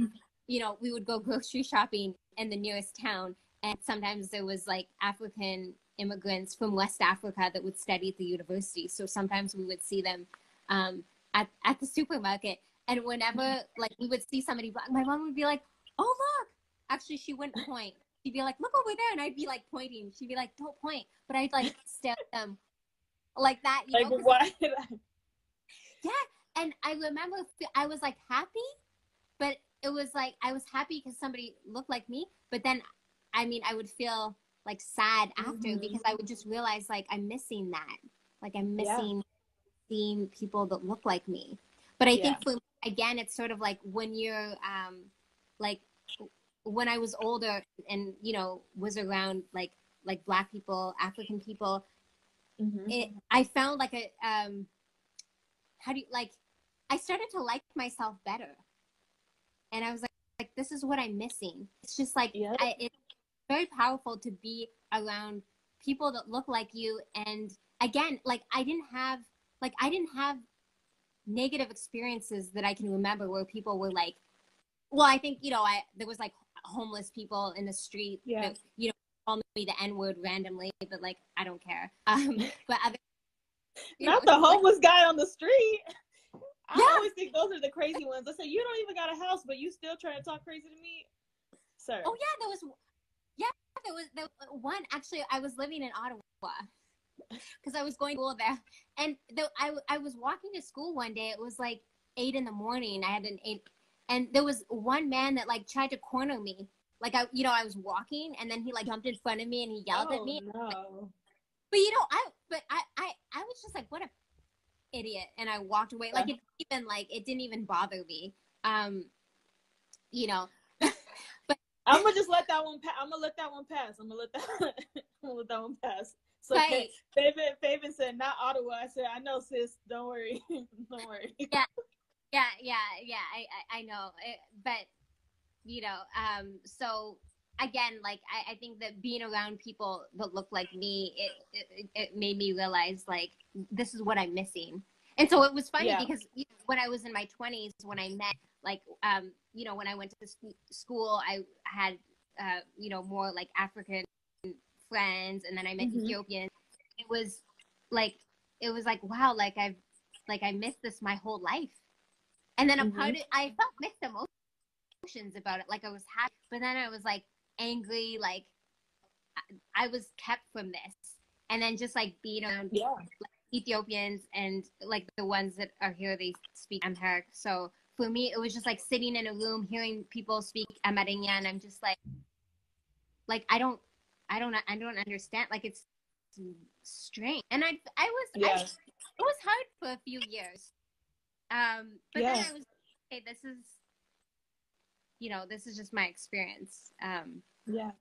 you know we would go grocery shopping in the nearest town. And sometimes there was like african immigrants from west africa that would study at the university. So sometimes we would see them um, at, at the supermarket. And whenever like we would see somebody black my mom would be like oh look actually she wouldn't point she'd be like look over there and i'd be like pointing she'd be like don't point but i'd like stare at them like that you Like know what? Yeah. And I remember I was like happy, but it was like I was happy because somebody looked like me. But then, I mean, I would feel like sad after Mhm. because I would just realize like I'm missing that. Like I'm Yeah. missing seeing people that look like me. But I think for again, it's sort of like when you're um, like when I was older and you know was around like like black people, African people, Mhm. it, I found like a um how do you like I started to like myself better. And I was like like this is what I'm missing. It's just like Yeah. I, it's very powerful to be around people that look like you and again like I didn't have like I didn't have negative experiences that I can remember where people were like well I think you know I there was like homeless people in the street Yeah. that, you know call me the N word randomly, but like I don't care. Um, but other, Not know, the like- homeless guy on the street. I Yeah. always think those are the crazy ones. I say you don't even got a house, but you still trying to talk crazy to me, sir. oh yeah, there was, yeah, there was there was one. Actually, I was living in Ottawa because I was going to school there, and the, I I was walking to school one day. It was like eight in the morning. I had an eight, and there was one man that like tried to corner me. Like I, you know, I was walking, and then he like jumped in front of me and he yelled at Oh, me. No. But you know, I but I I I was just like, what a idiot, and I walked away. Like it didn't even like it didn't even bother me. Um, you know, but I'm gonna just let that one. pass I'm gonna let that one pass. I'm gonna let that. I'm gonna let that one pass. So Right. Faven, Faven said not Ottawa. I said I know, sis. Don't worry. don't worry. yeah, yeah, yeah. I I, I know, it, but you know, um, so again, like I, I think that being around people that look like me, it, it it made me realize like this is what I'm missing. And so it was funny Yeah. because you know, when I was in my 20s, when I met, like, um, you know, when I went to school, I had, uh, you know, more like African friends, and then I met Mhm. Ethiopians. It was like, it was like, wow, like I've, like I missed this my whole life. And then a part of, I felt mixed emotions about it. Like I was happy, but then I was like angry, like I, I was kept from this. And then just like being around Yeah. Ethiopians and like the ones that are here, they speak Amharic. So for me, it was just like sitting in a room, hearing people speak Amerindia, and I'm just like, like I don't, I don't, I don't understand. Like it's strange, and I, I was, I, it was hard for a few years. Um, but then I was, okay, this is, you know, this is just my experience. Um, Yeah.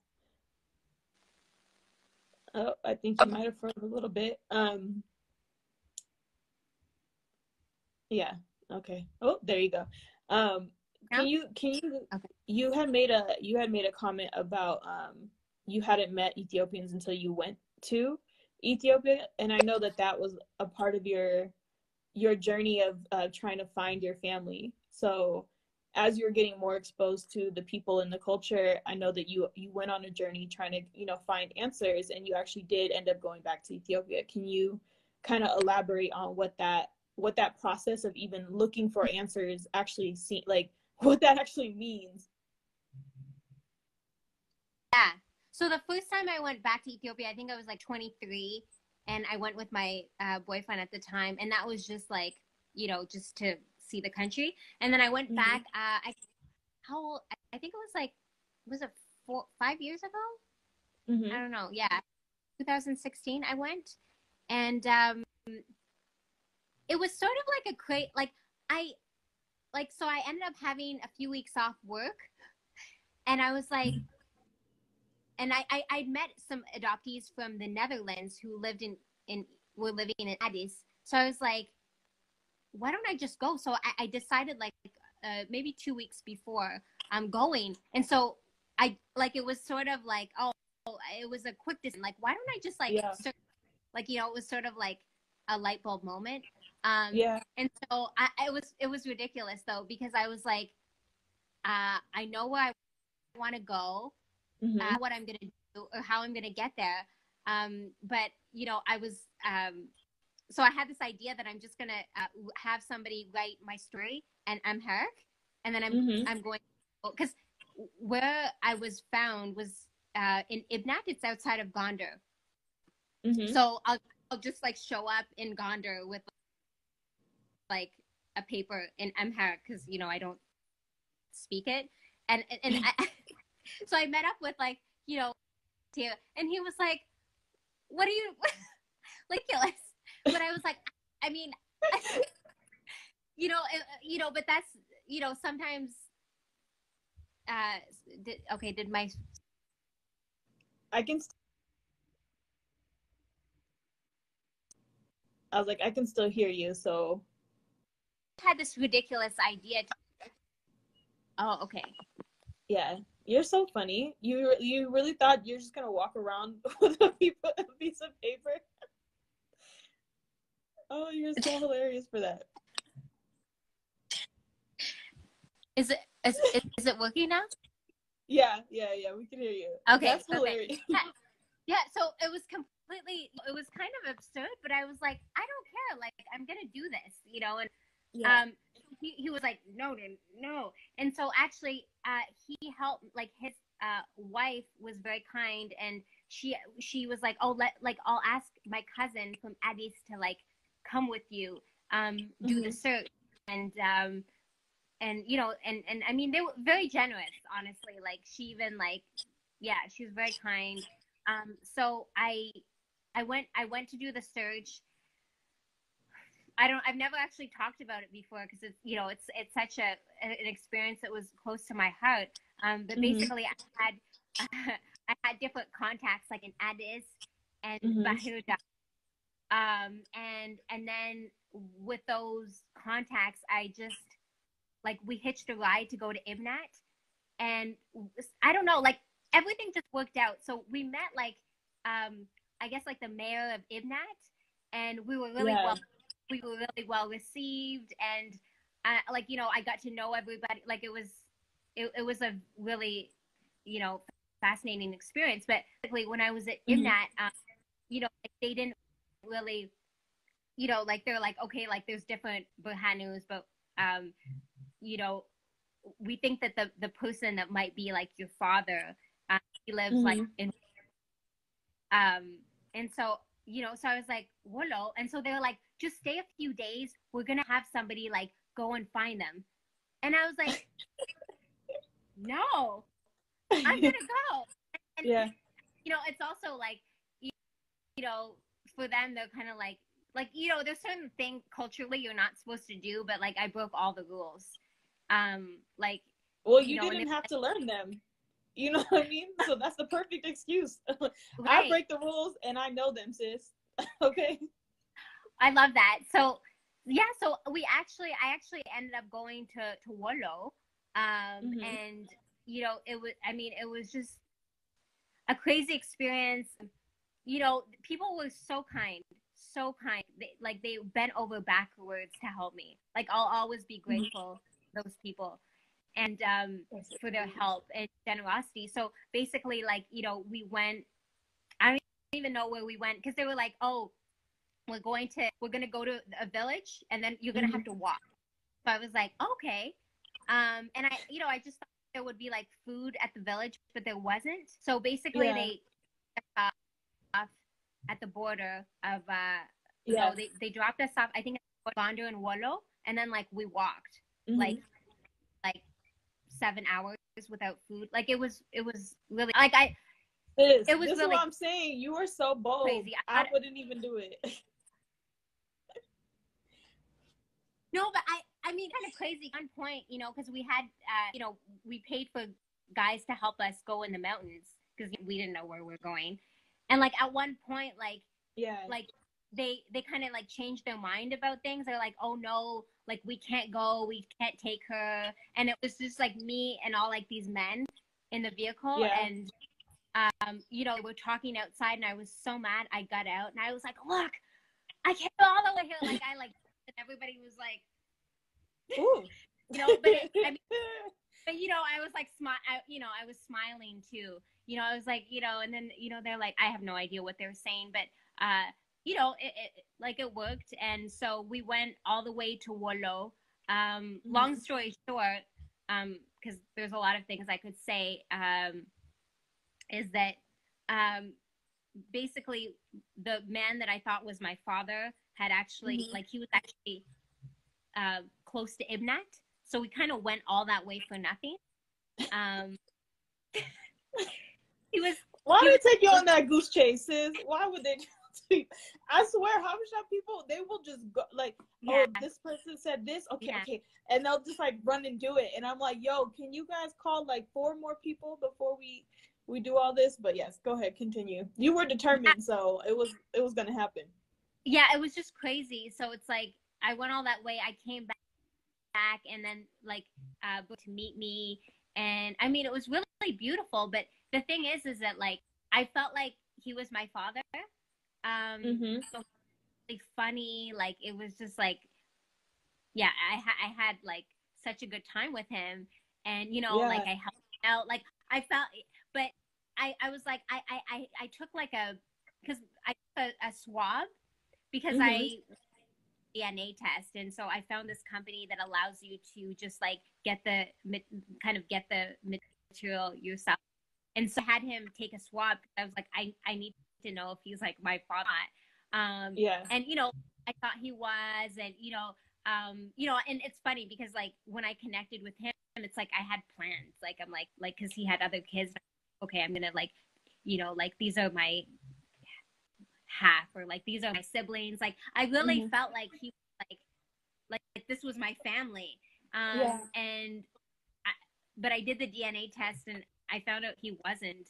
Oh, I think you might have froze a little bit. Um. Yeah. Okay. Oh, there you go. Um, can you can you okay. you had made a you had made a comment about um you hadn't met Ethiopians until you went to Ethiopia, and I know that that was a part of your your journey of uh, trying to find your family. So as you're getting more exposed to the people and the culture, I know that you you went on a journey trying to you know find answers, and you actually did end up going back to Ethiopia. Can you kind of elaborate on what that what that process of even looking for answers actually see like what that actually means? Yeah. So the first time I went back to Ethiopia, I think I was like 23, and I went with my uh, boyfriend at the time, and that was just like you know just to see the country. And then I went mm-hmm. back. Uh, I how old? I think it was like was it four five years ago? Mm-hmm. I don't know. Yeah, 2016. I went, and um, it was sort of like a great Like I like so I ended up having a few weeks off work, and I was like. Mm-hmm. And I, I, I met some adoptees from the Netherlands who lived in, in were living in Addis. So I was like, why don't I just go? So I, I decided like uh, maybe two weeks before I'm going. And so I like, it was sort of like, oh, it was a quick decision. Like, why don't I just like, yeah. Like, you know, it was sort of like a light bulb moment. Um, yeah. And so I, it was, it was ridiculous though, because I was like, uh, I know where I want to go, mm-hmm. uh, what I'm going to do or how I'm going to get there. Um, but you know, I was, um, so I had this idea that I'm just gonna uh, have somebody write my story and I'm Herc, and then I'm mm-hmm. I'm going because where I was found was uh, in Ibnat. It's outside of Gondar. Mm-hmm. So I'll I'll just like show up in Gondar with like a paper in Amharic because you know I don't speak it, and and, and I, so I met up with like you know, and he was like, "What are you like?" but I was like, I mean, you know, uh, you know, but that's, you know, sometimes, uh, did, okay, did my, I can, I was like, I can still hear you, so. I had this ridiculous idea. To- oh, okay. Yeah, you're so funny. You you really thought you're just gonna walk around with a piece of paper? Oh, you're so hilarious for that. Is it is, is it working now? Yeah, yeah, yeah. We can hear you. Okay, that's hilarious. Okay. Yeah, yeah, so it was completely. It was kind of absurd, but I was like, I don't care. Like, I'm gonna do this, you know. And yeah. um, he he was like, no, no, no. And so actually, uh, he helped. Like his uh wife was very kind, and she she was like, oh, let like I'll ask my cousin from Addis to like come with you, um, do mm-hmm. the search, and um, and you know, and and I mean, they were very generous, honestly. Like she even like, yeah, she was very kind. Um, so I, I went, I went to do the search. I don't. I've never actually talked about it before because it's you know it's it's such a an experience that was close to my heart. Um, but mm-hmm. basically, I had I had different contacts like in Addis and mm-hmm. Bahir Dar um, and and then with those contacts, I just like we hitched a ride to go to Ibnat, and I don't know, like everything just worked out. So we met like um, I guess like the mayor of Ibnat, and we were really yeah. well we were really well received, and uh, like you know I got to know everybody. Like it was it, it was a really you know fascinating experience. But when I was in mm-hmm. Ibnat, um, you know they didn't really you know like they're like okay like there's different Burhanus but um you know we think that the the person that might be like your father uh, he lives mm-hmm. like in um and so you know so i was like Wollo and so they were like just stay a few days we're gonna have somebody like go and find them. And i was like no i'm gonna go. And, yeah. you know it's also like you, you know for them they're kind of like like you know there's certain thing culturally you're not supposed to do but like i broke all the rules. Um like well you, you know, didn't have to learn them. You know what i mean? So that's the perfect excuse. Right. i break the rules and i know them sis. Okay i love that so yeah, so we actually, I actually ended up going to to Wollo, um, Mhm. and you know, it was. I mean, it was just a crazy experience. You know, people were so kind, so kind. They, like they bent over backwards to help me. Like I'll always be grateful for those people, and um, for their help and generosity. So basically, like you know, we went. I don't even know where we went because they were like, "Oh, we're going to we're gonna go to a village, and then you're gonna have to walk." So I was like, "Okay," um, and I, you know, I just thought there would be like food at the village, but there wasn't. So basically, Yeah. they off at the border of uh, Yeah. so they they dropped us off. I think Bondo and Wollo, and then like we walked Mhm. like like seven hours without food. Like it was it was really like I This, it was this is what I'm saying. You were so bold. crazy. I, I- wouldn't even do it. no, but I I mean kind of crazy. One point, you know, because we had uh, you know we paid for guys to help us go in the mountains because we didn't know where we are going, and like at one point like yeah. like they they kind of like changed their mind about things they're like oh no like we can't go we can't take her and it was just like me and all like these men in the vehicle Yeah. and um you know we're talking outside and i was so mad i got out and i was like look i can't go all the way here like i like everybody was like Ooh. you know but it, i mean but you know i was like smile you know i was smiling too. You know i was like you know and then you know they're like i have no idea what they're saying but uh you know it, it like it worked. And so we went all the way to Wollo um long story short um because there's a lot of things i could say um is that um basically the man that i thought was my father had actually Mhm. like he was actually uh, close to ibnat so we kind of went all that way for nothing um he was Why He would they take you on that goose chase, sis? Why would they? I swear, Habesha people, they will just go like, yeah oh, this person said this, okay, Yeah. okay, and they'll just like run and do it, and I'm like, yo, can you guys call like four more people before we we do all this? But yes, go ahead, continue. You were determined, so it was it was gonna happen. Yeah it was just crazy. So it's like i went all that way. I came back back and then like uh to meet me. And i mean it was really, really beautiful. But the thing is is that like i felt like he was my father. Um Mm-hmm. so like funny. Like it was just like yeah i ha- i had like such a good time with him. And you know Yeah. like i helped him out. Like i felt but i i was like i i i, I took like a because i took a, a swab because Mhm. i DNA test, and so I found this company that allows you to just like get the kind of get the material yourself. And so I had him take a swab. I was like, I I need to know if he's like my father. Um, Yeah. and you know, I thought he was, and you know, um, you know, and it's funny because like when I connected with him, it's like I had plans. Like I'm like like because he had other kids. Okay, I'm gonna like, you know, like these are my half or like these are my siblings like i really Mhm. felt like he like like this was my family um Yeah. and I, but i did the dna test and i found out he wasn't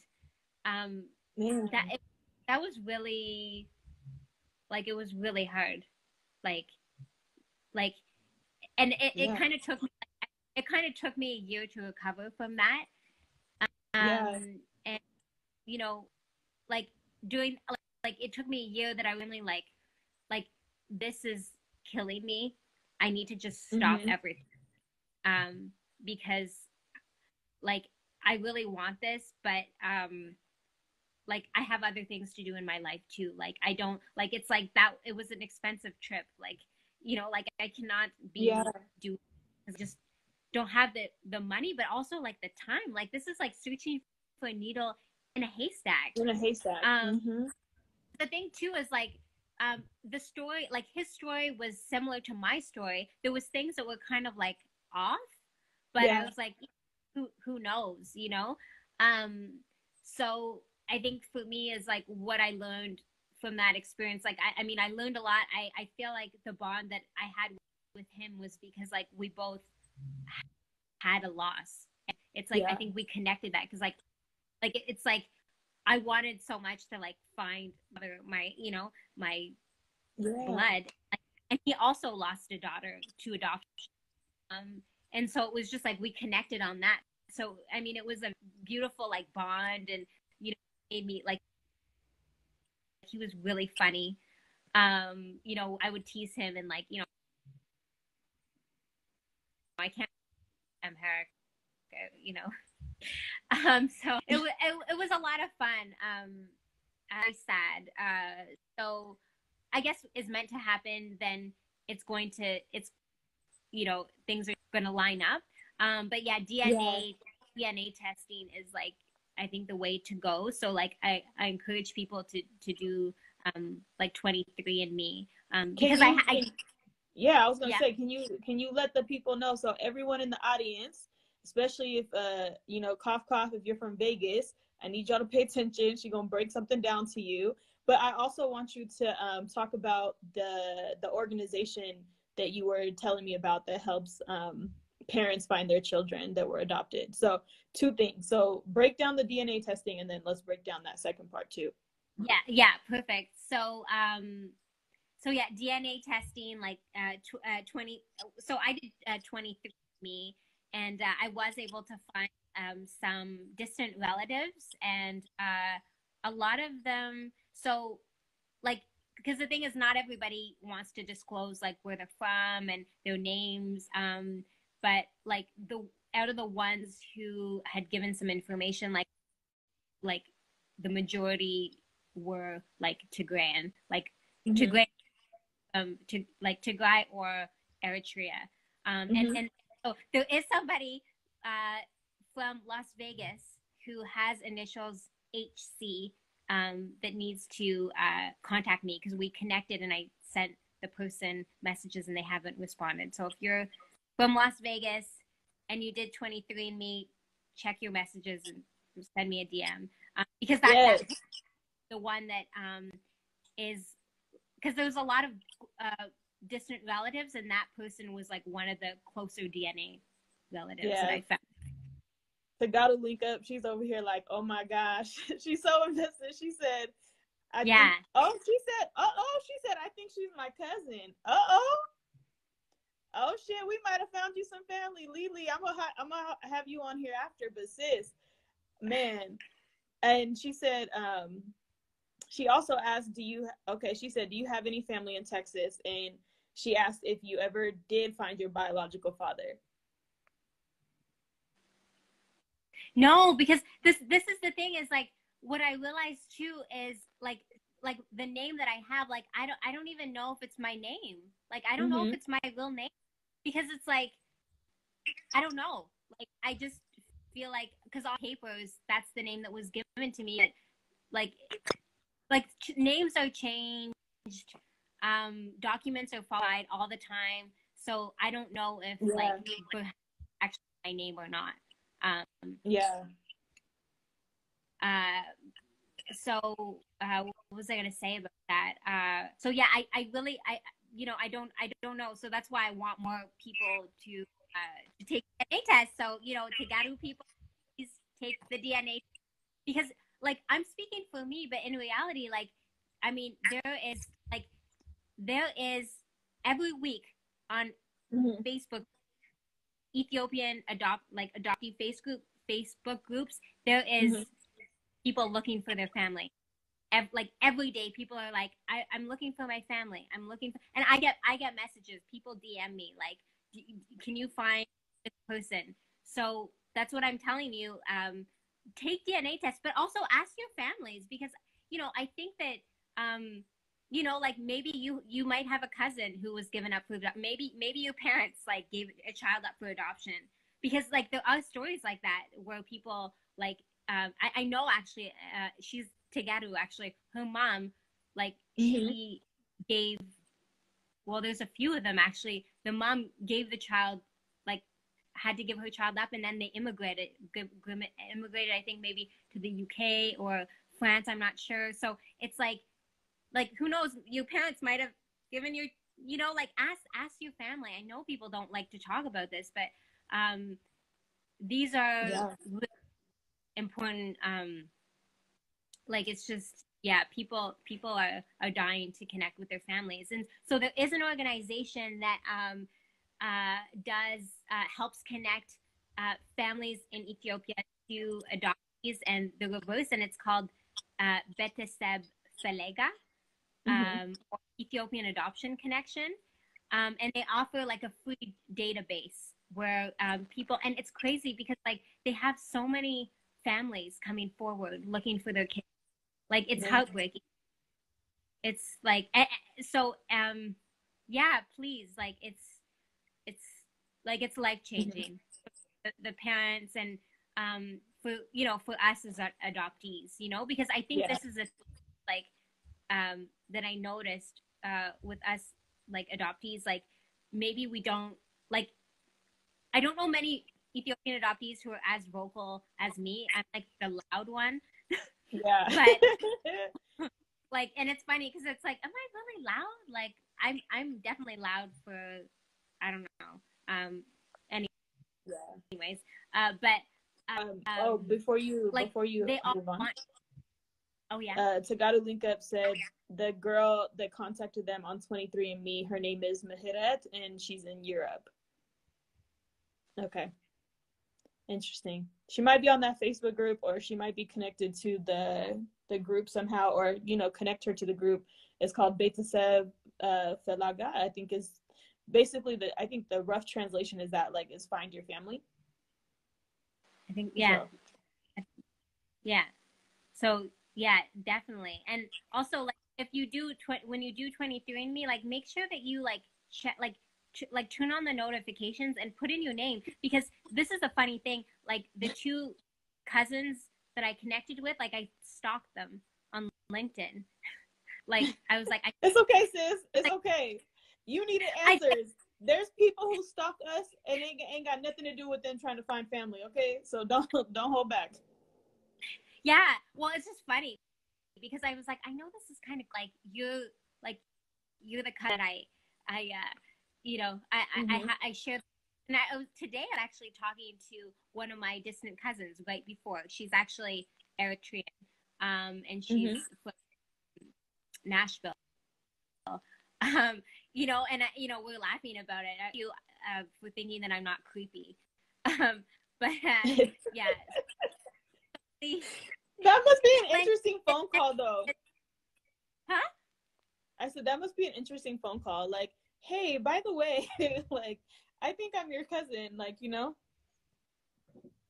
um Man. that it, that was really like it was really hard like like and it, it Yeah. kind of took me it kind of took me a year to recover from that um Yeah. and you know like doing like, like it took me a year that i really like like this is killing me i need to just stop Mhm. everything um because like i really want this but um like i have other things to do in my life too like i don't like it's like that it was an expensive trip like you know like i cannot be Yeah. do just don't have the the money but also like the time like this is like searching for a needle in a haystack In a haystack. Um, Mhm. The thing too is like um the story like his story was similar to my story. There was things that were kind of like off but Yeah. i was like who who knows you know? Um so i think for me is like what i learned from that experience like i, I mean i learned a lot. I i feel like the bond that i had with him was because like we both had a loss. It's like i think we connected that because like like it's like I wanted so much to like find my you know my Yeah. blood. And he also lost a daughter to adoption. Um, and so it was just like we connected on that. So I mean, it was a beautiful like bond, and you know, made me like he was really funny. Um, you know, I would tease him and like you know, I can't. I'm her, you know. Um, so it was it, it was a lot of fun. Um, I sad. Uh, so I guess is meant to happen, then it's going to it's you know things are going to line up. Um, but yeah, DNA yeah. DNA testing is like I think the way to go. So like I, I encourage people to to do um like 23andMe um because you, I, I yeah I was gonna yeah. say can you can you let the people know so everyone in the audience especially if uh you know cough cough if you're from Vegas I need y'all to pay attention she's gonna break something down to you but I also want you to um, talk about the the organization that you were telling me about that helps um, parents find their children that were adopted. So two things. So break down the DNA testing, and then let's break down that second part too. Yeah. Yeah. Perfect. So um, so yeah, DNA testing like uh, tw- uh 20. So I did uh, 23 me, and uh, I was able to find um, some distant relatives, and uh, a lot of them so, like, because the thing is, not everybody wants to disclose like where they're from and their names. Um, but like the out of the ones who had given some information, like, like the majority were like Tigrayan, like mm-hmm. Tigray, um, to like Tigray or Eritrea. Um, mm-hmm. and and so there is somebody uh from Las Vegas who has initials HC um, that needs to uh, contact me because we connected and I sent the person messages and they haven't responded. So if you're from Las Vegas and you did 23andMe, check your messages and send me a DM um, because that, yes. that's the one that um, is because there's a lot of uh, distant relatives and that person was like one of the closer DNA relatives yeah. that I found to gotta link up. She's over here like, oh my gosh. she's so invested. She said, I yeah. Think, oh, she said, uh oh, she said, I think she's my cousin. Uh oh. Oh shit, we might have found you some family, Lily. I'm gonna I'm gonna have you on here after, but sis, man. And she said, um, she also asked, do you okay? She said, do you have any family in Texas? And she asked if you ever did find your biological father. No, because this this is the thing is like what I realized too is like like the name that I have like I don't I don't even know if it's my name. Like I don't mm-hmm. know if mm-hmm. it's my real name because it's like I don't know. Like I just feel like because all papers that's the name that was given to me. Like like names are changed, um, documents are filed all the time. So I don't know if yeah. like actually my name or not. Um, yeah. Uh, so uh, what was I going to say about that? Uh, so yeah, I, I really, I, you know, I don't, I don't know. So that's why I want more people to, uh, to take DNA tests. So, you know, Tegaru people, please take the DNA because like I'm speaking for me, but in reality, like, I mean, there is there is every week on mm-hmm. Facebook Ethiopian adopt like adoptee face group Facebook groups, there is mm-hmm. people looking for their family. Ev- like every day, people are like, I, "I'm looking for my family. I'm looking for," and I get I get messages. People DM me like, "Can you find this person?" So that's what I'm telling you. Um, take DNA tests, but also ask your families because you know I think that um, you know like maybe you you might have a cousin who was given up for adoption maybe maybe your parents like gave a child up for adoption. Because like there are stories like that where people like um i, I know actually uh, she's Tegaru actually. Her mom like mm-hmm. she gave well there's a few of them actually. The mom gave the child like had to give her child up and then they immigrated immigrated i think maybe to the uk or france i'm not sure. So it's like like who knows your parents might have given you you know like ask ask your family. I know people don't like to talk about this but um these are yeah. important um like it's just yeah, people people are are dying to connect with their families, and so there is an organization that um, uh, does uh, helps connect uh, families in Ethiopia to adoptees and the reverse, and it's called uh, Beteseb Felega, mm-hmm. um, Ethiopian Adoption Connection, um, and they offer like a free database where um, people, and it's crazy because like they have so many families coming forward looking for their kids, like it's yeah. heartbreaking. It's like so, um, yeah, please, like it's it's like it's life changing. Mm-hmm. The, the parents and um, for you know for us as adoptees you know because i think yeah. this is a like um that i noticed uh with us like adoptees like maybe we don't like i don't know many ethiopian adoptees who are as vocal as me. I'm like the loud one. Yeah. But like and it's funny because it's like am i really loud? Like i'm i'm definitely loud for i don't know. Um any, yeah. anyways uh but um, um, oh, before you like, before you they move on. Want... Oh yeah. Uh, Tegaru Link Up said the girl that contacted them on 23andMe, her name is Mahiret, and she's in Europe. Okay. Interesting. She might be on that Facebook group, or she might be connected to the the group somehow, or you know, connect her to the group. It's called Beteseb uh, Felega. I think is basically the. I think the rough translation is that like is find your family. I think yeah, so. yeah. So yeah, definitely. And also like if you do tw- when you do 23andMe, like make sure that you like check like like turn on the notifications and put in your name because this is a funny thing. Like the two cousins that I connected with, like I stalked them on LinkedIn. like I was like, I- it's okay, sis. It's like, okay. You needed answers. I, there's people who stalk us and it ain't got nothing to do with them trying to find family. Okay, so don't don't hold back. Yeah, well, it's just funny because I was like, I know this is kind of like you, like you're the cut I, I, uh, you know, I, mm-hmm. I, I, I shared. And I was today. I'm actually talking to one of my distant cousins right before. She's actually Eritrean, um, and she's mm-hmm. from Nashville. Um, you know, and you know, we're laughing about it. You uh, for thinking that I'm not creepy, um, but uh, yeah. that must be an interesting phone call, though. Huh? I said that must be an interesting phone call. Like, hey, by the way, like, I think I'm your cousin. Like, you know.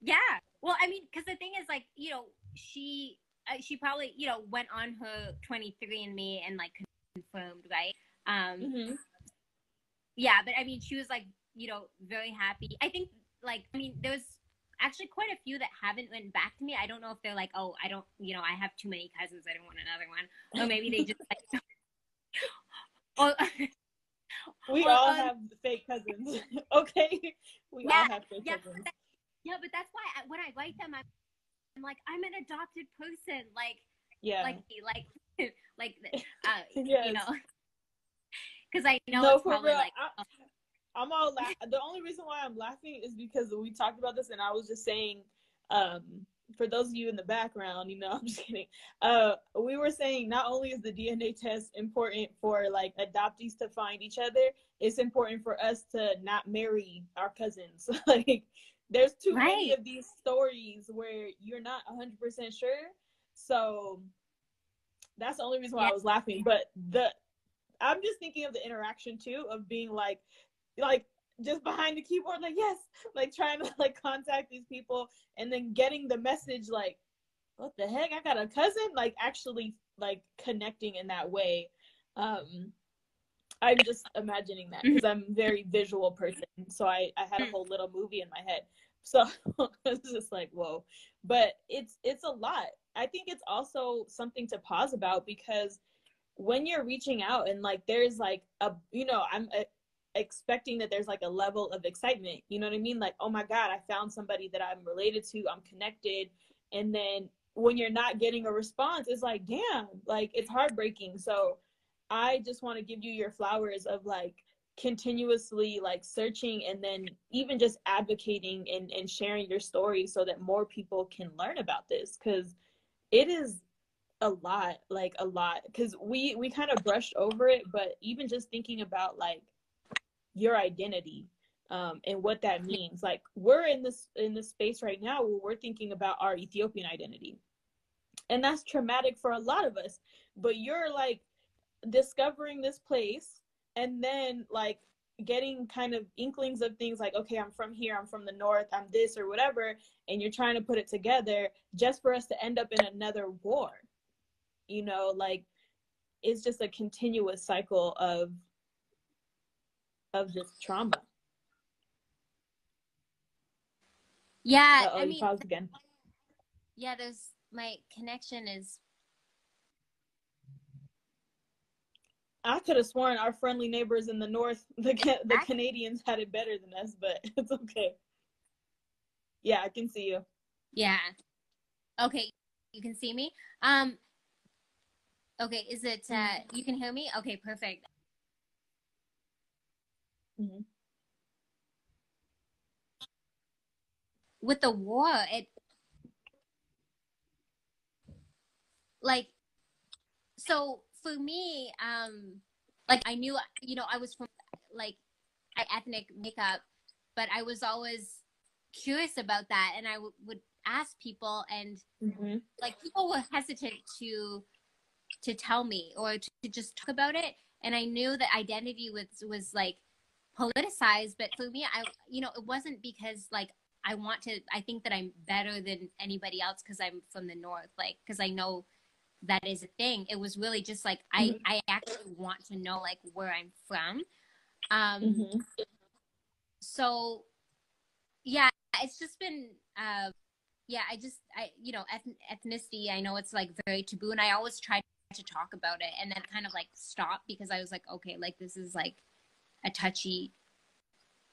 Yeah. Well, I mean, because the thing is, like, you know, she uh, she probably you know went on her 23andMe and like confirmed, right? Um, mm-hmm. Yeah, but I mean, she was like, you know, very happy. I think, like, I mean, there was actually quite a few that haven't went back to me. I don't know if they're like, oh, I don't, you know, I have too many cousins. I don't want another one. Or maybe they just like. or, we or, all um, have fake cousins. okay, we yeah, all have fake yeah, cousins. But that, yeah, but that's why I, when I write them, I'm, I'm like, I'm an adopted person. Like, yeah, like, like, like, uh, yes. you know because I know no, it's probably real, like. I, I'm all la- the only reason why I'm laughing is because we talked about this and I was just saying, um, for those of you in the background, you know, I'm just kidding. Uh, we were saying not only is the DNA test important for like adoptees to find each other, it's important for us to not marry our cousins. like, there's too right. many of these stories where you're not 100% sure. So that's the only reason why yeah. I was laughing. But the I'm just thinking of the interaction too of being like, like just behind the keyboard, like yes, like trying to like contact these people and then getting the message like, what the heck? I got a cousin. Like actually like connecting in that way. Um, I'm just imagining that because I'm a very visual person. So I, I had a whole little movie in my head. So it's just like, whoa. But it's it's a lot. I think it's also something to pause about because when you're reaching out and like there's like a you know i'm a, uh, expecting that there's like a level of excitement you know what i mean? Like oh my god i found somebody that i'm related to i'm connected. And then when you're not getting a response it's like damn like it's heartbreaking. So i just want to give you your flowers of like continuously like searching and then even just advocating and, and sharing your story so that more people can learn about this because it is a lot, like a lot, because we we kind of brushed over it, but even just thinking about like your identity um, and what that means, like we're in this in this space right now where we're thinking about our Ethiopian identity, and that's traumatic for a lot of us. But you're like discovering this place, and then like getting kind of inklings of things like okay i'm from here i'm from the north i'm this or whatever and you're trying to put it together just for us to end up in another war. You know like it's just a continuous cycle of of just trauma. Yeah Uh-oh, i mean paused again. yeah there's my connection is i could have sworn our friendly neighbors in the north the the canadians had it better than us but it's okay. Yeah i can see you. Yeah. Okay you can see me? Um okay is it uh you can hear me? Okay perfect Mhm. with the war it like so for me um like i knew you know i was from like ethnic makeup but i was always curious about that and I w- would ask people and mm-hmm. like people were hesitant to to tell me or to, to just talk about it and i knew that identity was was like politicized but for me i you know it wasn't because like i want to i think that i'm better than anybody else because i'm from the north like because i know that is a thing. It was really just like i i actually want to know like where i'm from. Um Mm-hmm. so yeah it's just been uh yeah i just i you know eth- ethnicity i know it's like very taboo and i always try to talk about it and then kind of like stop because i was like okay like this is like a touchy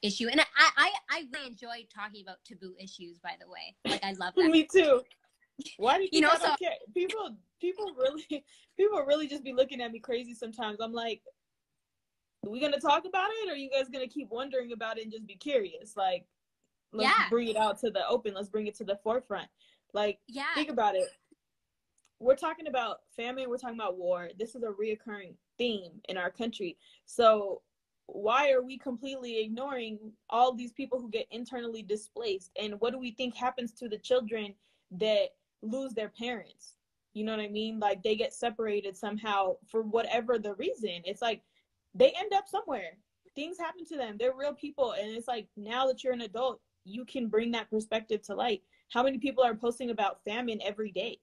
issue. And i i i really enjoy talking about taboo issues by the way. Like i love that me too. Why do you, You know, so- care? people people really people really just be looking at me crazy sometimes. I'm like are we gonna talk about it or are you guys gonna keep wondering about it and just be curious? Like let's Yeah. bring it out to the open. Let's bring it to the forefront. Like yeah. think about it. We're talking about famine. We're talking about war. This is a reoccurring theme in our country. So why are we completely ignoring all these people who get internally displaced? And what do we think happens to the children that lose their parents? You know what i mean? Like they get separated somehow for whatever the reason. It's like they end up somewhere. Things happen to them. They're real people. And it's like now that you're an adult you can bring that perspective to light. How many people are posting about famine every day?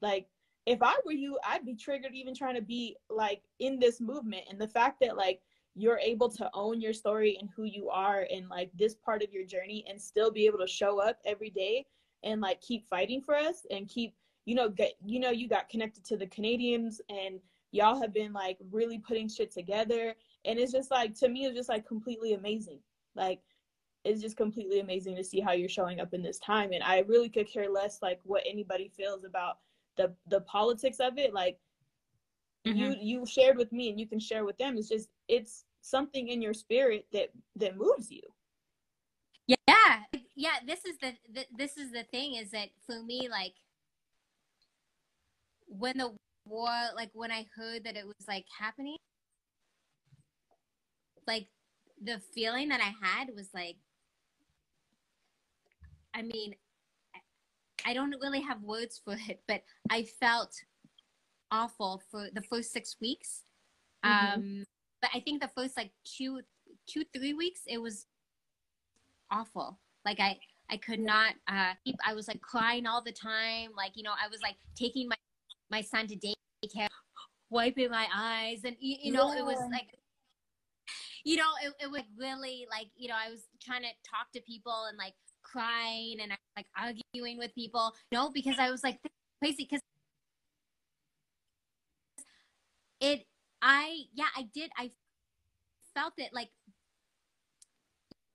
Like if i were you i'd be triggered even trying to be like in this movement. And the fact that like you're able to own your story and who you are and like this part of your journey and still be able to show up every day and like keep fighting for us and keep you know get you know you got connected to the canadians and y'all have been like really putting shit together. And it's just like to me it's just like completely amazing. Like it's just completely amazing to see how you're showing up in this time. And i really could care less like what anybody feels about the the politics of it. Like mm-hmm. you you shared with me and you can share with them. It's just it's something in your spirit that that moves you. Yeah. Yeah this is the, the this is the thing is that for me like when the war like when i heard that it was like happening like the feeling that i had was like i mean i don't really have words for it but i felt awful for the first six weeks. Mhm. um but i think the first like two two three weeks it was awful. Like i i could not uh keep i was like crying all the time. Like you know i was like taking my my son to daycare wiping my eyes and you, you know it was like you know it, it was really like you know i was trying to talk to people and like crying and I was like arguing with people no because i was like crazy because it i yeah i did i felt it like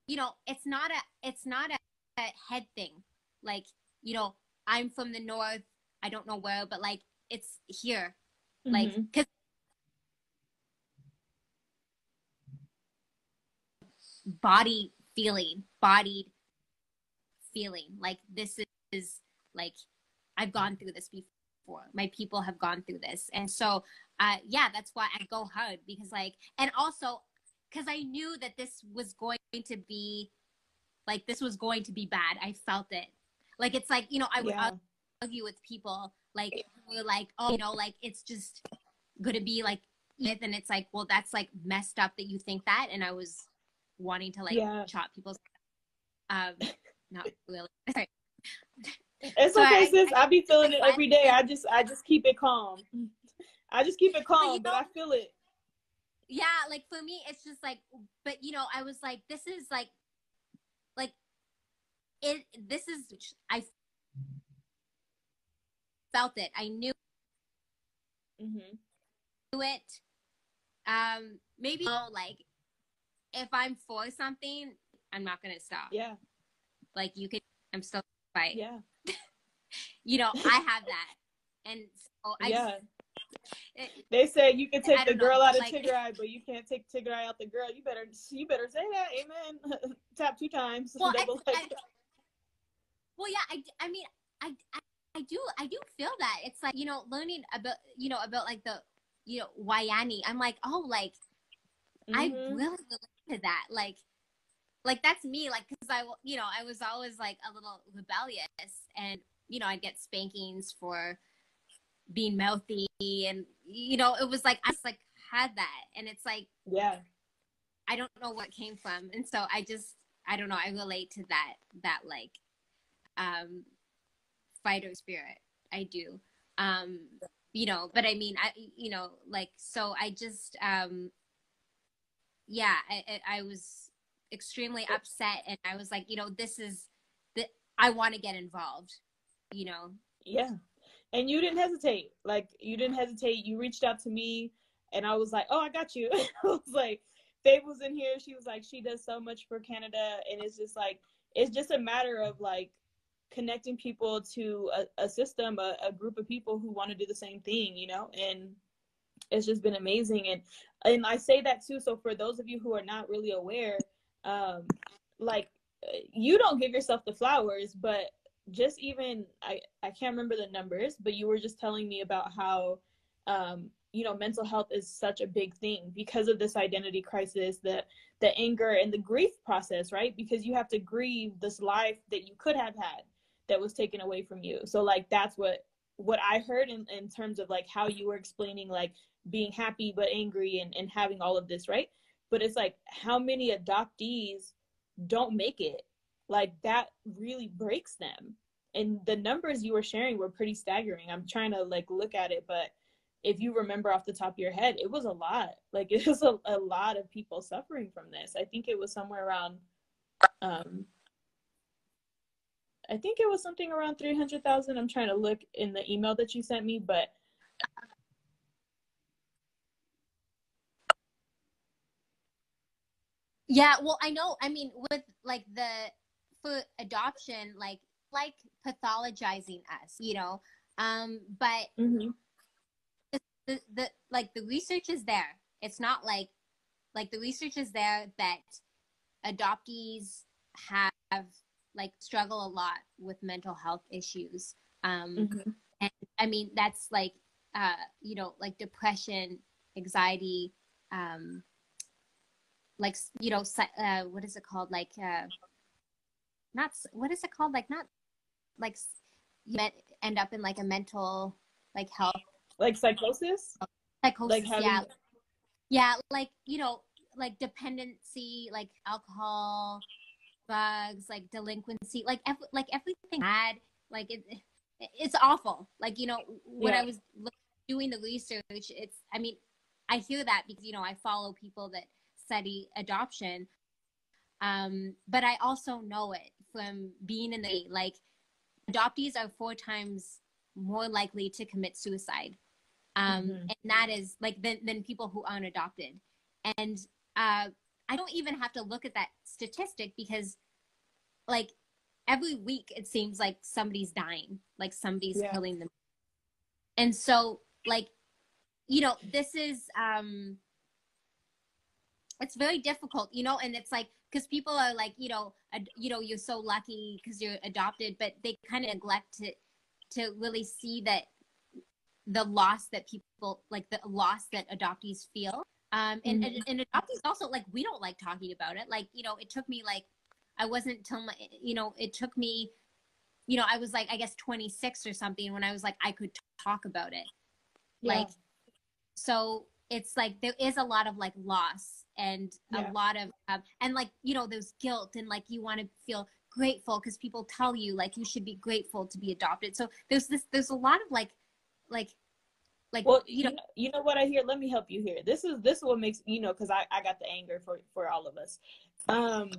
you know it's not a it's not a, a head thing like you know i'm from the north i don't know where but like it's here like Mhm. because body feeling bodied feeling like this is like i've gone through this before. My people have gone through this. And so, uh, yeah, that's why I go hard because, like, and also because I knew that this was going to be like, this was going to be bad. I felt it. Like, it's like, you know, I would Yeah. argue with people, like, who were like, oh, you know, like, it's just going to be like, myth. And it's like, well, that's like messed up that you think that. And I was wanting to like Yeah. chop people's, um, not really. It's So okay, I- sis. I, be feeling it every day. I just I just keep it calm. I just keep it calm, you but I feel it. yeah like for me it's just like but you know i was like this is like like it this is i felt it i knew hmm it um maybe you know, like if i'm for something i'm not gonna stop Yeah, like you could i'm still fight yeah, you know i have that and so i yeah. just, it, They say you can take the don't know, girl out of like- Tigger Eye, but you can't take Tigray out the girl. You better you better say that. Amen. Tap two times. Well, I- Double I- well yeah i i mean I, I i do i do feel that it's like you know learning about you know about like the you know Woyane i'm like oh like i Mhm. really relate to that like like that's me like because i you know i was always like a little rebellious and you know i'd get spankings for being mouthy and you know it was like i just like had that and it's like yeah, I don't know what came from. And so I just I don't know, I relate to that that like um fighter spirit. I do. Um you know, but I mean I you know, like so I just um yeah, I I I was extremely upset and I was like, you know, this is the I want to get involved, you know. yeah. And you didn't hesitate. Like you didn't hesitate. You reached out to me, and I was like, "Oh, I got you." I was like, Faye was in here. She was like, she does so much for Canada, and it's just like it's just a matter of like connecting people to a, a system, a, a group of people who want to do the same thing, you know, and it's just been amazing. And and I say that too. So for those of you who are not really aware, um, like uh, you don't give yourself the flowers, but just even I I can't remember the numbers, but you were just telling me about how um you know mental health is such a big thing because of this identity crisis the the anger and the grief process right? Because you have to grieve this life that you could have had that was taken away from you. So like that's what what i heard in, in terms of like how you were explaining like being happy but angry and, and having all of this right? But it's like how many adoptees don't make it like that really breaks them. And the numbers you were sharing were pretty staggering. I'm trying to like look at it but if you remember off the top of your head it was a lot. Like it was a, a lot of people suffering from this. I think it was somewhere around um i think it was something around 300000 i'm trying to look in the email that you sent me but Yeah, well, I know. I mean, with like the for adoption, like like pathologizing us, you know. Um, but mhm, the the like the research is there. It's not like like the research is there that adoptees have like struggle a lot with mental health issues. Um, mhm. and I mean that's like uh, you know like depression, anxiety, um, like you know uh, what is it called like uh, not what is it called? Like not like you end up in like a mental like health like psychosis? Psychosis like having yeah. Yeah like you know like dependency like alcohol bugs, like delinquency like ev- like everything bad like it it's awful. Like you know when Yeah. i was doing the research it's i mean i hear that because you know i follow people that study adoption um but i also know it from being in the like adoptees are four times more likely to commit suicide um Mhm. and that is like than, than people who aren't adopted and uh i don't even have to look at that statistic because like every week it seems like somebody's dying like somebody's Yeah. killing them and so like you know this is um it's very difficult you know and it's like because people are like you know ad- you know you're so lucky because you're adopted but they kind of neglect to to really see that the loss that people like the loss that adoptees feel um and, mm-hmm. and, and adoptees also like we don't like talking about it like you know it took me like i wasn't till my you know it took me you know i was like i guess 26 or something when i was like i could talk about it yeah. like so it's like there is a lot of like loss and yeah. a lot of um, and like you know there's guilt and like you want to feel grateful because people tell you like you should be grateful to be adopted. So there's this there's a lot of like like like well you know you know what i hear? Let me help you here. This is this is what makes you know because I, I got the anger for for all of us. Um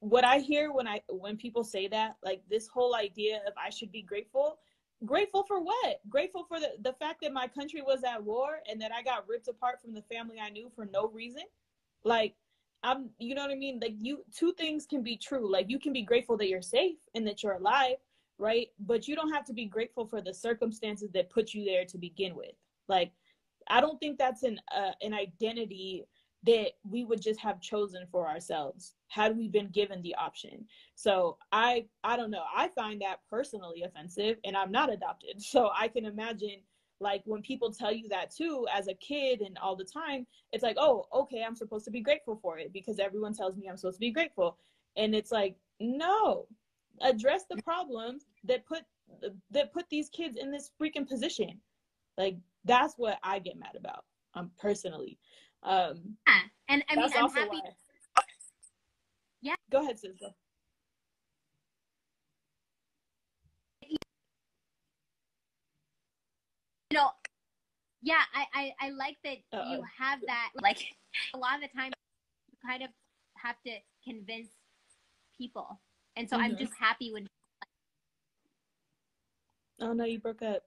what i hear when i when people say that like this whole idea of i should be grateful grateful for what? Grateful for the, the fact that my country was at war and that i got ripped apart from the family i knew for no reason? Like i'm you know what i mean? Like you two things can be true. Like you can be grateful that you're safe and that you're alive right? But you don't have to be grateful for the circumstances that put you there to begin with. Like i don't think that's an uh, an identity that we would just have chosen for ourselves had we been given the option. So i i don't know. I find that personally offensive and i'm not adopted. So i can imagine like when people tell you that too as a kid and all the time it's like oh okay i'm supposed to be grateful for it because everyone tells me i'm supposed to be grateful. And it's like no address the problems that put that put these kids in this freaking position. Like that's what i get mad about um personally um yeah and i mean i'm happy why. yeah go ahead sister you know yeah i i, I like that Uh-oh. you have that like a lot of the time you kind of have to convince people and so mm-hmm. i'm just happy when oh no you broke up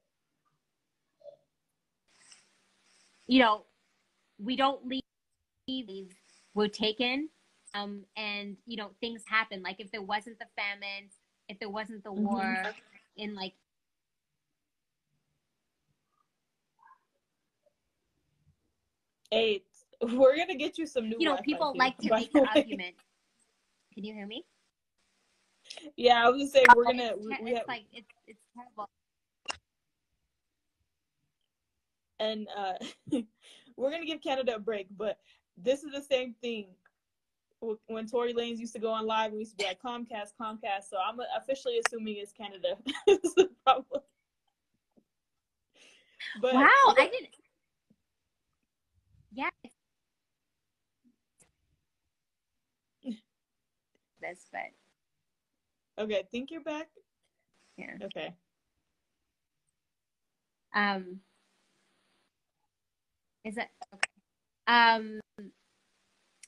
you know we don't leave we're taken um and you know things happen like if there wasn't the famine if there wasn't the mm-hmm. war in like Eight. We're gonna get you some new. You know, people like to make the argument. Can you hear me? Yeah, I was gonna say we're gonna. It's, we, we have, like it's it's terrible. And uh, we're gonna give Canada a break, but this is the same thing. When Tory Lanez used to go on live, we used to be like Comcast, Comcast. So I'm officially assuming it's Canada. But wow, I didn't. Yeah. That's but okay, think you're back. Yeah. Okay. Um. Is it okay? Um.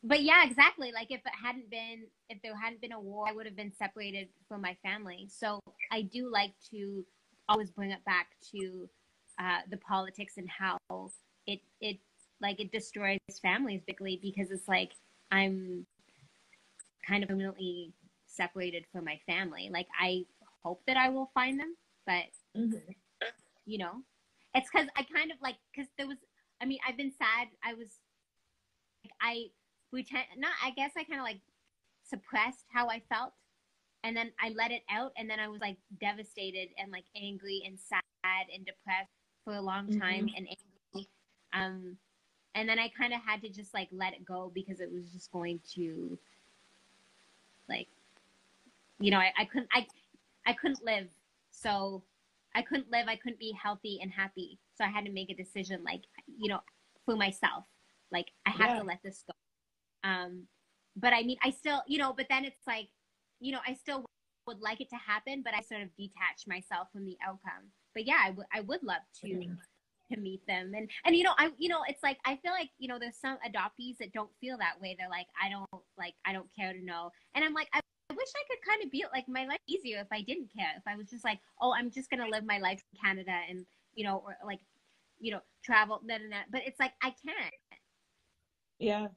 But yeah, exactly. Like if it hadn't been, if there hadn't been a war, I would have been separated from my family. So I do like to always bring it back to uh, the politics and how it it like it destroys families basically because it's like I'm kind of permanently separated from my family. Like I hope that I will find them, but mm-hmm. you know, it's because I kind of like because there was. I mean, I've been sad. I was like I pretend not. I guess I kind of like suppressed how I felt, and then I let it out, and then I was like devastated and like angry and sad and depressed for a long time mm-hmm. and angry. Um, and then I kind of had to just like let it go because it was just going to like you know I, I couldn't I I couldn't live so I couldn't live I couldn't be healthy and happy so I had to make a decision like you know for myself. Like I have yeah. to let this go. Um but I mean I still you know but then it's like you know I still would like it to happen but I sort of detach myself from the outcome. But yeah I, w- I would love to mm-hmm to meet them. And and you know i you know it's like i feel like you know there's some adoptees that don't feel that way. They're like i don't like i don't care to know. And i'm like i I wish I could kind of be like my life easier if I didn't care. If I was just like, oh, I'm just gonna live my life in Canada and you know, or like, you know, travel, da, da, da. but it's like I can't. Yeah.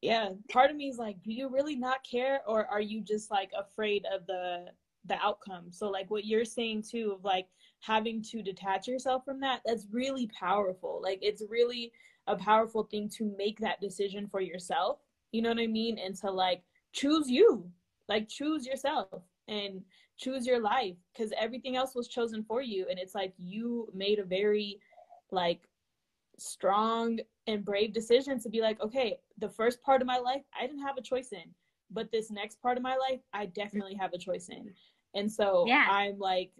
Yeah. Part of me is like, do you really not care, or are you just like afraid of the the outcome? So like what you're saying too, of like having to detach yourself from that that's really powerful like it's really a powerful thing to make that decision for yourself you know what i mean and to like choose you like choose yourself and choose your life because everything else was chosen for you and it's like you made a very like strong and brave decision to be like okay the first part of my life i didn't have a choice in but this next part of my life i definitely have a choice in. And so Yeah. i'm like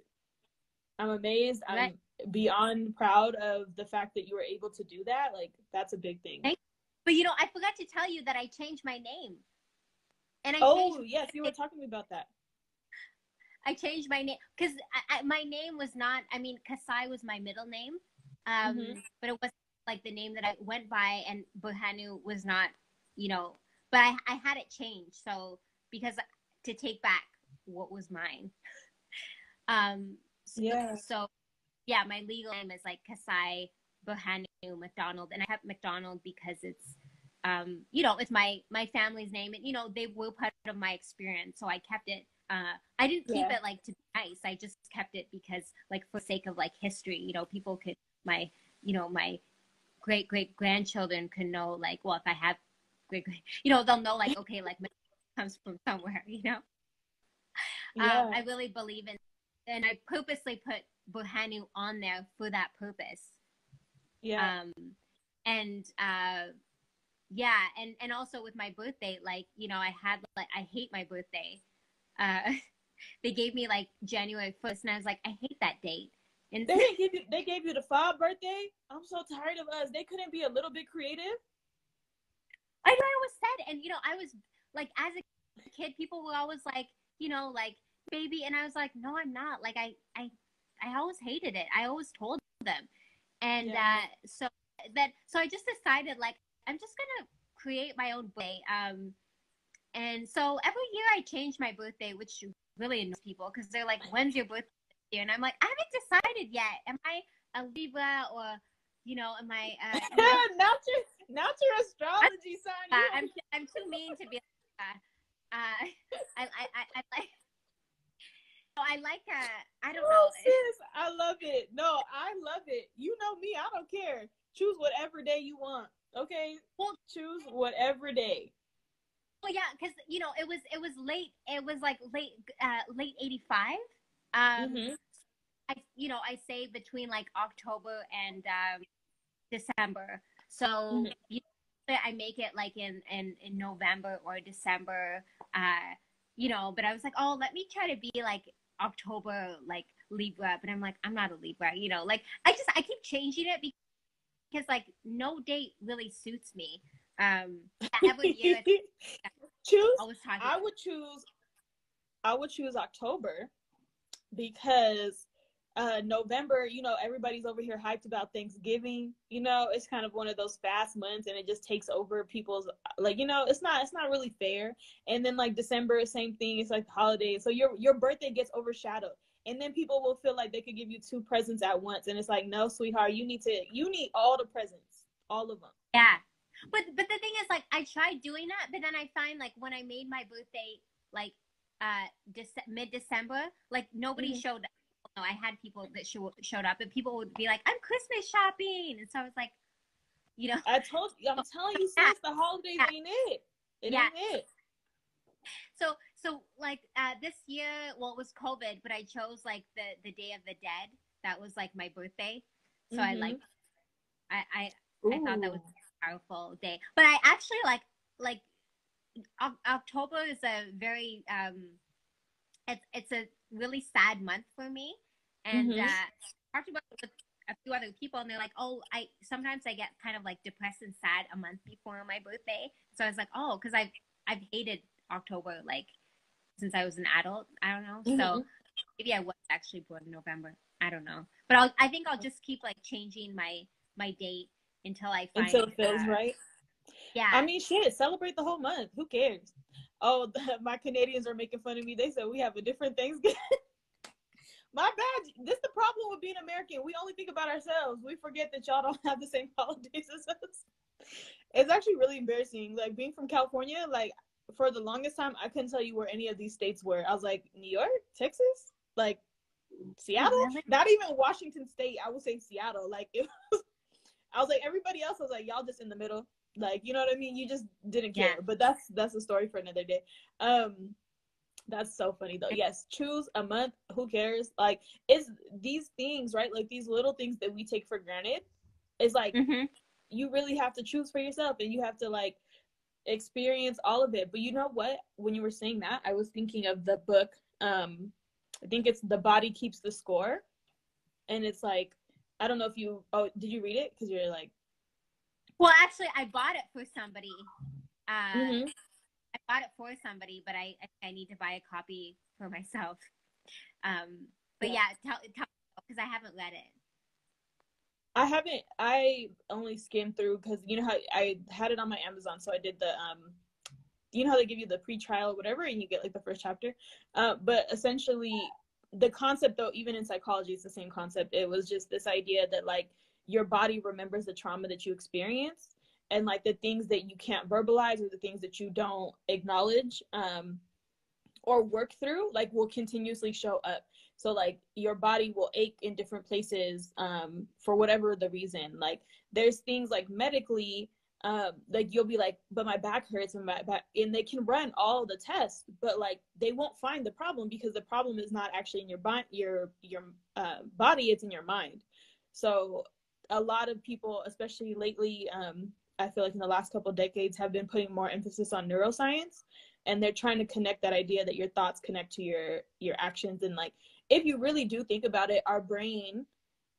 i'm amazed. I'm beyond proud of the fact that you were able to do that. Like that's a big thing. But you know, I forgot to tell you that I changed my name. And I oh yes you were talking about that. I changed my name because my name was not. I mean, Kassaye was my middle name, um, Mhm. but it was like the name that I went by, and Buhanu was not. You know, but I, I had it changed so because to take back what was mine. Um. So, Yeah. So, yeah, my legal name is like Kassaye Buhanu McDonald, and I have McDonald because it's, um, you know, it's my my family's name, and you know they were part of my experience, so I kept it. Uh, I didn't keep Yeah. it like to be nice. I just kept it because, like, for sake of like history, you know, people could my, you know, my great great grandchildren can know, like, well, if I have great, great you know, they'll know, like, okay, like, my comes from somewhere, you know. yeah Um, I really believe in, and I purposely put bohanu on there for that purpose. yeah Um, and uh, yeah, and and also with my birthday, like you know, I had like I hate my birthday. Uh, they gave me like January first, and I was like, I hate that date. And They didn't give you. They gave you the five birthday. I'm so tired of us. They couldn't be a little bit creative. I know I was sad, and you know, I was like, as a kid, people were always like, you know, like baby, and I was like, no, I'm not. Like I, I, I always hated it. I always told them, and Yeah. uh, so that, so I just decided, like, I'm just gonna create my own birthday. Um, and so every year I change my birthday, which really annoys people because they're like, when's your birthday? Year?" And I'm like, I haven't decided yet. Am I a Libra or, you know, am I? Uh, you know, not your, not your astrology sign. uh, I'm I'm too mean to be. Uh, uh, I, I I I like. Oh, I like. Uh, I don't Oh, know. sis, I love it. No, I love it. You know me. I don't care. Choose whatever day you want. Okay. Well- choose whatever day. Well, yeah, because you know it was it was late. It was like late uh, late '85. Um, Mhm. I you know I say between like October and um, December. So Mhm. you know, I make it like in in in November or December. Uh, you know, but I was like, oh, let me try to be like October like Libra, but I'm like, I'm not a Libra. You know, like I just I keep changing it because because like no date really suits me. Um, every year choose. talking. I would choose. I would choose October because uh November, you know, everybody's over here hyped about Thanksgiving. You know, it's kind of one of those fast months and it just takes over people's like, you know, it's not it's not really fair. And then like December, same thing, it's like holidays. So your your birthday gets overshadowed. And then people will feel like they could give you two presents at once. And it's like, no, sweetheart, you need to you need all the presents. All of them. Yeah. But but the thing is like I tried doing that, but then I find like when I made my birthday like uh Dece- mid December, like nobody Mhm. showed up. No, I had people that show, showed up and people would be like, I'm Christmas shopping. And so I was like, you know, I told you, I'm telling you, sis, the holidays Yeah. ain't it. It Yeah. ain't it. so so like uh this year, well it was COVID, but I chose like the the Day of the Dead. That was like my birthday. So I Mhm. like I, I I thought that was a powerful day. But I actually like like October is a very um it's it's a really sad month for me. And Mhm. uh I talked about it with a few other people and they're like, Oh, I sometimes I get kind of like depressed and sad a month before my birthday. So I was like, Oh, because I've I've hated October like since I was an adult. I don't know. So Mhm. maybe I was actually born in November. I don't know. But I'll I think I'll just keep like changing my my date until I find Until it feels uh, right. Yeah. I mean, shit, celebrate the whole month. Who cares? Oh, my Canadians are making fun of me. They said we have a different Thanksgiving. my bad. This is the problem with being American. We only think about ourselves. We forget that y'all don't have the same holidays as us. It's actually really embarrassing. Like being from California, like for the longest time, I couldn't tell you where any of these states were. I was like, New York, Texas, like Seattle, not even Washington State. I would say Seattle. Like it was, I was like everybody else. I was like, y'all just in the middle. Like you know what I mean? You just didn't care. Yeah. But that's that's a story for another day. Um, That's so funny though. Yes, choose a month. Who cares? Like, it's these things, right? Like these little things that we take for granted. It's like Mm-hmm. you really have to choose for yourself, and you have to like experience all of it. But you know what? When you were saying that, I was thinking of the book. Um, I think it's "The Body Keeps the Score," and it's like I don't know if you. Oh, did you read it? Because you're like. Well, actually, I bought it for somebody. Uh, Mhm. I bought it for somebody, but I I need to buy a copy for myself. Um, but Yeah. yeah, tell tell because I haven't read it. I haven't. I only skimmed through because you know how I had it on my Amazon, so I did the um, you know how they give you the pre-trial or whatever, and you get like the first chapter. Uh, but essentially, the concept though, even in psychology, it's the same concept. It was just this idea that like your body remembers the trauma that you experienced, and like the things that you can't verbalize or the things that you don't acknowledge um, or work through, like will continuously show up. So like your body will ache in different places um, for whatever the reason. Like there's things like medically um, like you'll be like but my back hurts and my back and they can run all the tests but like they won't find the problem because the problem is not actually in your body your your uh, body it's in your mind. So a lot of people especially lately um, i feel like in the last couple of decades have been putting more emphasis on neuroscience and they're trying to connect that idea that your thoughts connect to your your actions and like if you really do think about it, our brain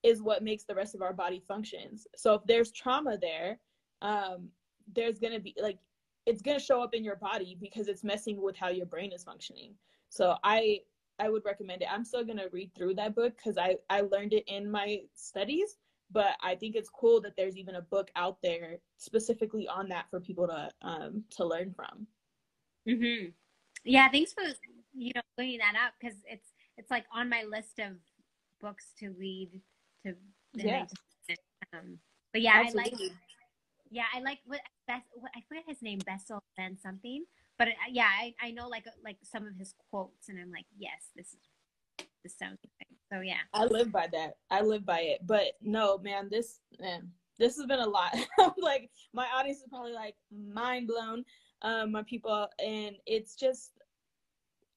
is what makes the rest of our body functions. So if there's trauma there, um, there's gonna be like it's gonna show up in your body because it's messing with how your brain is functioning. So I I would recommend it. I'm still gonna read through that book because I I learned it in my studies, but I think it's cool that there's even a book out there specifically on that for people to um to learn from. Mm-hmm. Yeah, thanks for you know bringing that up because it's it's like on my list of books to read to Yeah. just- um, but yeah, I like yeah I like what best what I forget his name Bessel and something but uh, yeah I, I know like like some of his quotes and I'm like yes this is this sounds good. So yeah I live by that. I live by it. But no, man, this man, this has been a lot. like my audience is probably like mind blown. Um, my people, and it's just,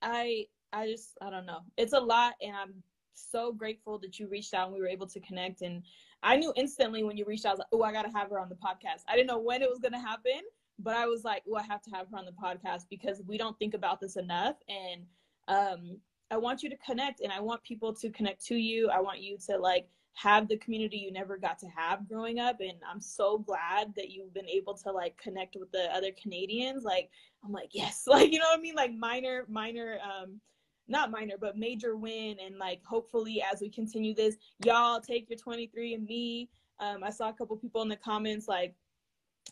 I, I just, I don't know. It's a lot, and I'm so grateful that you reached out and we were able to connect. And I knew instantly when you reached out, I was like, oh, I gotta have her on the podcast. I didn't know when it was gonna happen, but I was like, oh, I have to have her on the podcast because we don't think about this enough. And um, I want you to connect and I want people to connect to you. I want you to like have the community you never got to have growing up. And I'm so glad that you've been able to like connect with the other Canadians. Like, I'm like, yes, like, you know what I mean? Like minor, minor, um, not minor, but major win. And like, hopefully as we continue this, y'all take your 23andMe. Um, I saw a couple people in the comments, like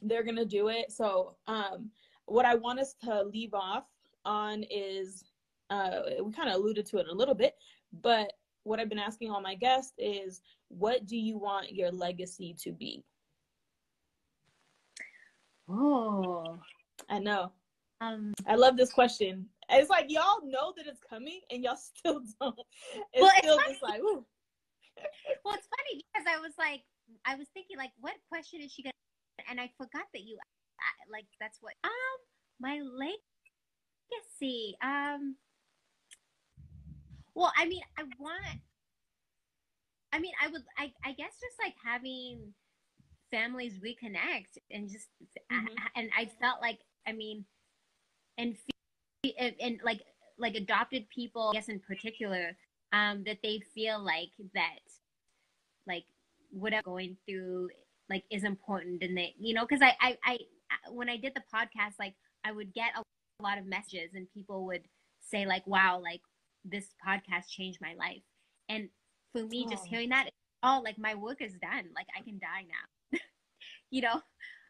they're to do it. So, um, what I want us to leave off on is uh, we kind of alluded to it a little bit, but what I've been asking all my guests is, what do you want your legacy to be? oh I know. um I love this question. It's like y'all know that it's coming and y'all still don't. It's Well, it's still funny. just like, ooh. well it's funny because I was like I was thinking like what question is she gonna and I forgot that you like that's what um my legacy um well I mean I want I mean I would I I guess just like having families reconnect and just Mhm. and I felt like I mean and, and like like adopted people I guess in particular um that they feel like that like what I'm going through like is important and they you know because I, I I when I did the podcast like I would get a lot of messages and people would say like wow like this podcast changed my life. And for me just Oh. hearing that oh like my work is done. Like I can die now. You know?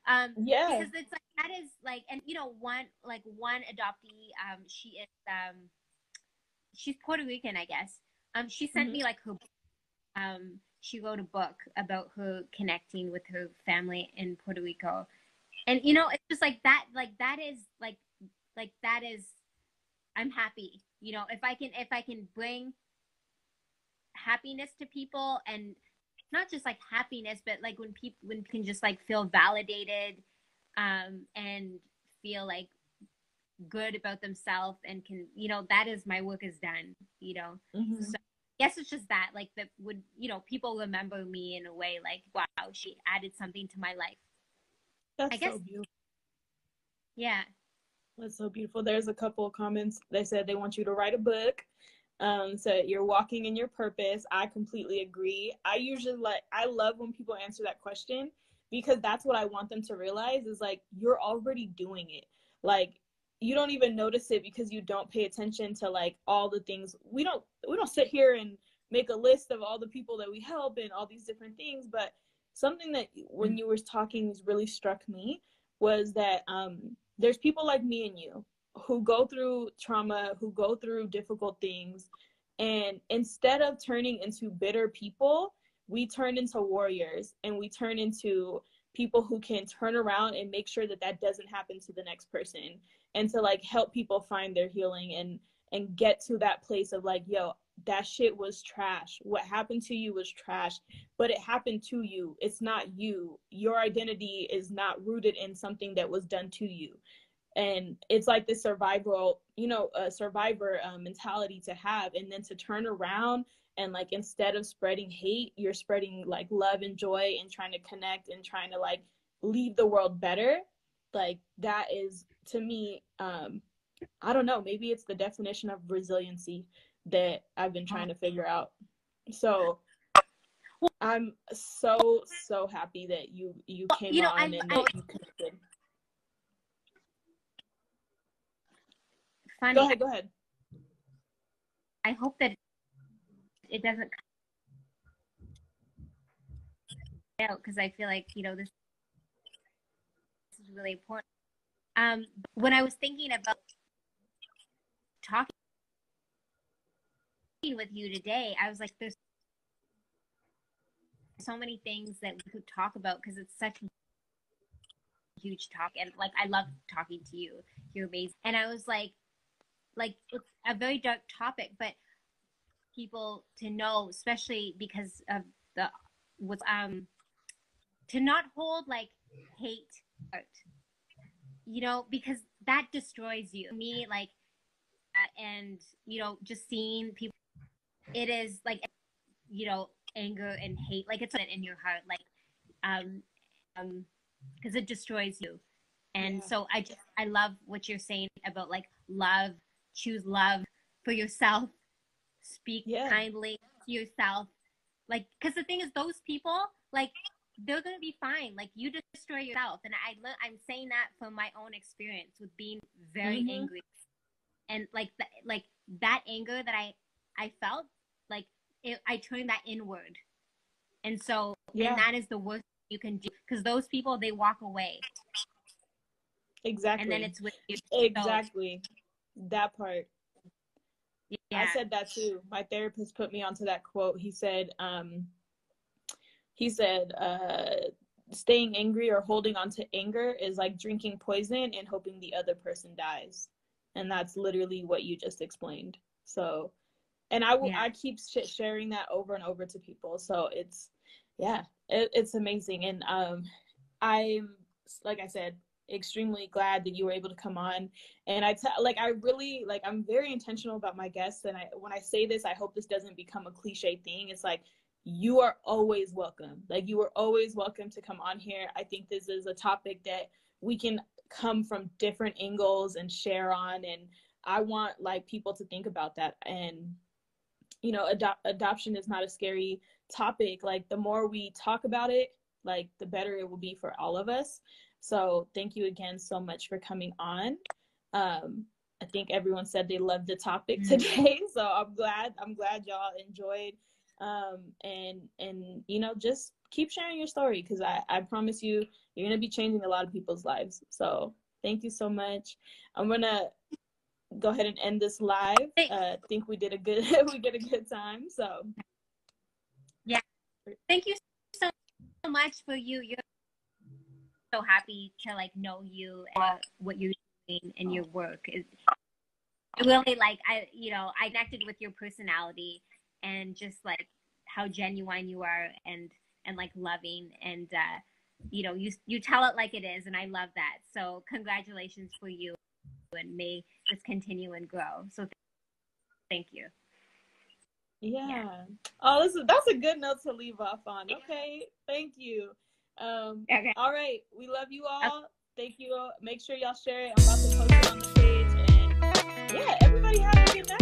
Um Yeah. because it's like that is like and you know one like one adoptee um she is um she's Puerto Rican I guess. Um she sent Mhm. me like her um she wrote a book about her connecting with her family in Puerto Rico. And you know it's just like that like that is like like that is I'm happy you know if I can if I can bring happiness to people and not just like happiness but like when people when can just like feel validated um and feel like good about themselves and can you know that is my work is done you know Mhm. so yes it's just that like that would you know people remember me in a way like wow she added something to my life That's I guess- so beautiful. yeah That's so beautiful. There's a couple of comments. They said they want you to write a book. Um, so you're walking in your purpose. I completely agree. I usually like I love when people answer that question because that's what I want them to realize is like you're already doing it. Like you don't even notice it because you don't pay attention to like all the things we don't we don't sit here and make a list of all the people that we help and all these different things but something that when you were talking really struck me was that um there's people like me and you who go through trauma who go through difficult things and instead of turning into bitter people we turn into warriors and we turn into people who can turn around and make sure that that doesn't happen to the next person and to like help people find their healing and and get to that place of like yo that shit was trash. What happened to you was trash but it happened to you. It's not you. Your identity is not rooted in something that was done to you. And it's like this survival you know a survivor um, mentality to have and then to turn around and like instead of spreading hate you're spreading like love and joy and trying to connect and trying to like leave the world better. Like that is to me um i don't know. Maybe it's the definition of resiliency that i've been trying to figure out. So i'm so so happy that you you came you know, on I'm- and I- that you connected. Funny go ahead go ahead. I hope that it doesn't out because i feel like you know this this is really important. Um when i was thinking about talking with you today i was like there's so many things that we could talk about because it's such a huge talk and like i love talking to you. You're amazing. And i was like like it's a very dark topic but people to know especially because of the what's um to not hold like hate out you know because that destroys you. Me like uh, and you know just seeing people it is like you know anger and hate like it's in your heart like um um because it destroys you and Yeah. so i just i love what you're saying about like love choose love for yourself speak Yeah. kindly to yourself like because the thing is those people like they're gonna be fine like you destroy yourself and i le- i'm saying that from my own experience with being very Mhm. angry and like th- like that anger that i i felt like it, i turned that inward and so Yeah. and that is the worst you can do because those people they walk away exactly and then it's with you exactly that part yeah I said that too. My therapist put me onto that quote. He said, um, he said, uh, staying angry or holding on to anger is like drinking poison and hoping the other person dies. And that's literally what you just explained. So, and I Yeah. I keep sh- sharing that over and over to people. So it's, yeah, it, it's amazing. And, um, I'm, like I said, extremely glad that you were able to come on. And i tell like i really like i'm very intentional about my guests. And i when i say this i hope this doesn't become a cliche thing. It's like you are always welcome. Like you are always welcome to come on here. I think this is a topic that we can come from different angles and share on. And i want like people to think about that. And you know adop- adoption is not a scary topic. Like the more we talk about it like the better it will be for all of us. So thank you again so much for coming on. Um i think everyone said they loved the topic Mhm. today so i'm glad i'm glad y'all enjoyed. Um and and you know just keep sharing your story because i i promise you you're gonna be changing a lot of people's lives. So thank you so much. I'm gonna go ahead and end this live. I uh think we did a good we did a good time so. Yeah, thank you so, so much for you. You're so happy to like know you and what you're doing in your work. It, it really like i you know i connected with your personality and just like how genuine you are and and like loving and uh you know you you tell it like it is and i love that. So congratulations for you and may just continue and grow. So th- thank you. Yeah. yeah. Oh, this is that's a good note to leave off on. Okay. Thank you. Um, okay. All right. We love you all. Thank you. Make sure y'all share it. I'm about to post it on the page. And yeah, everybody have a good night.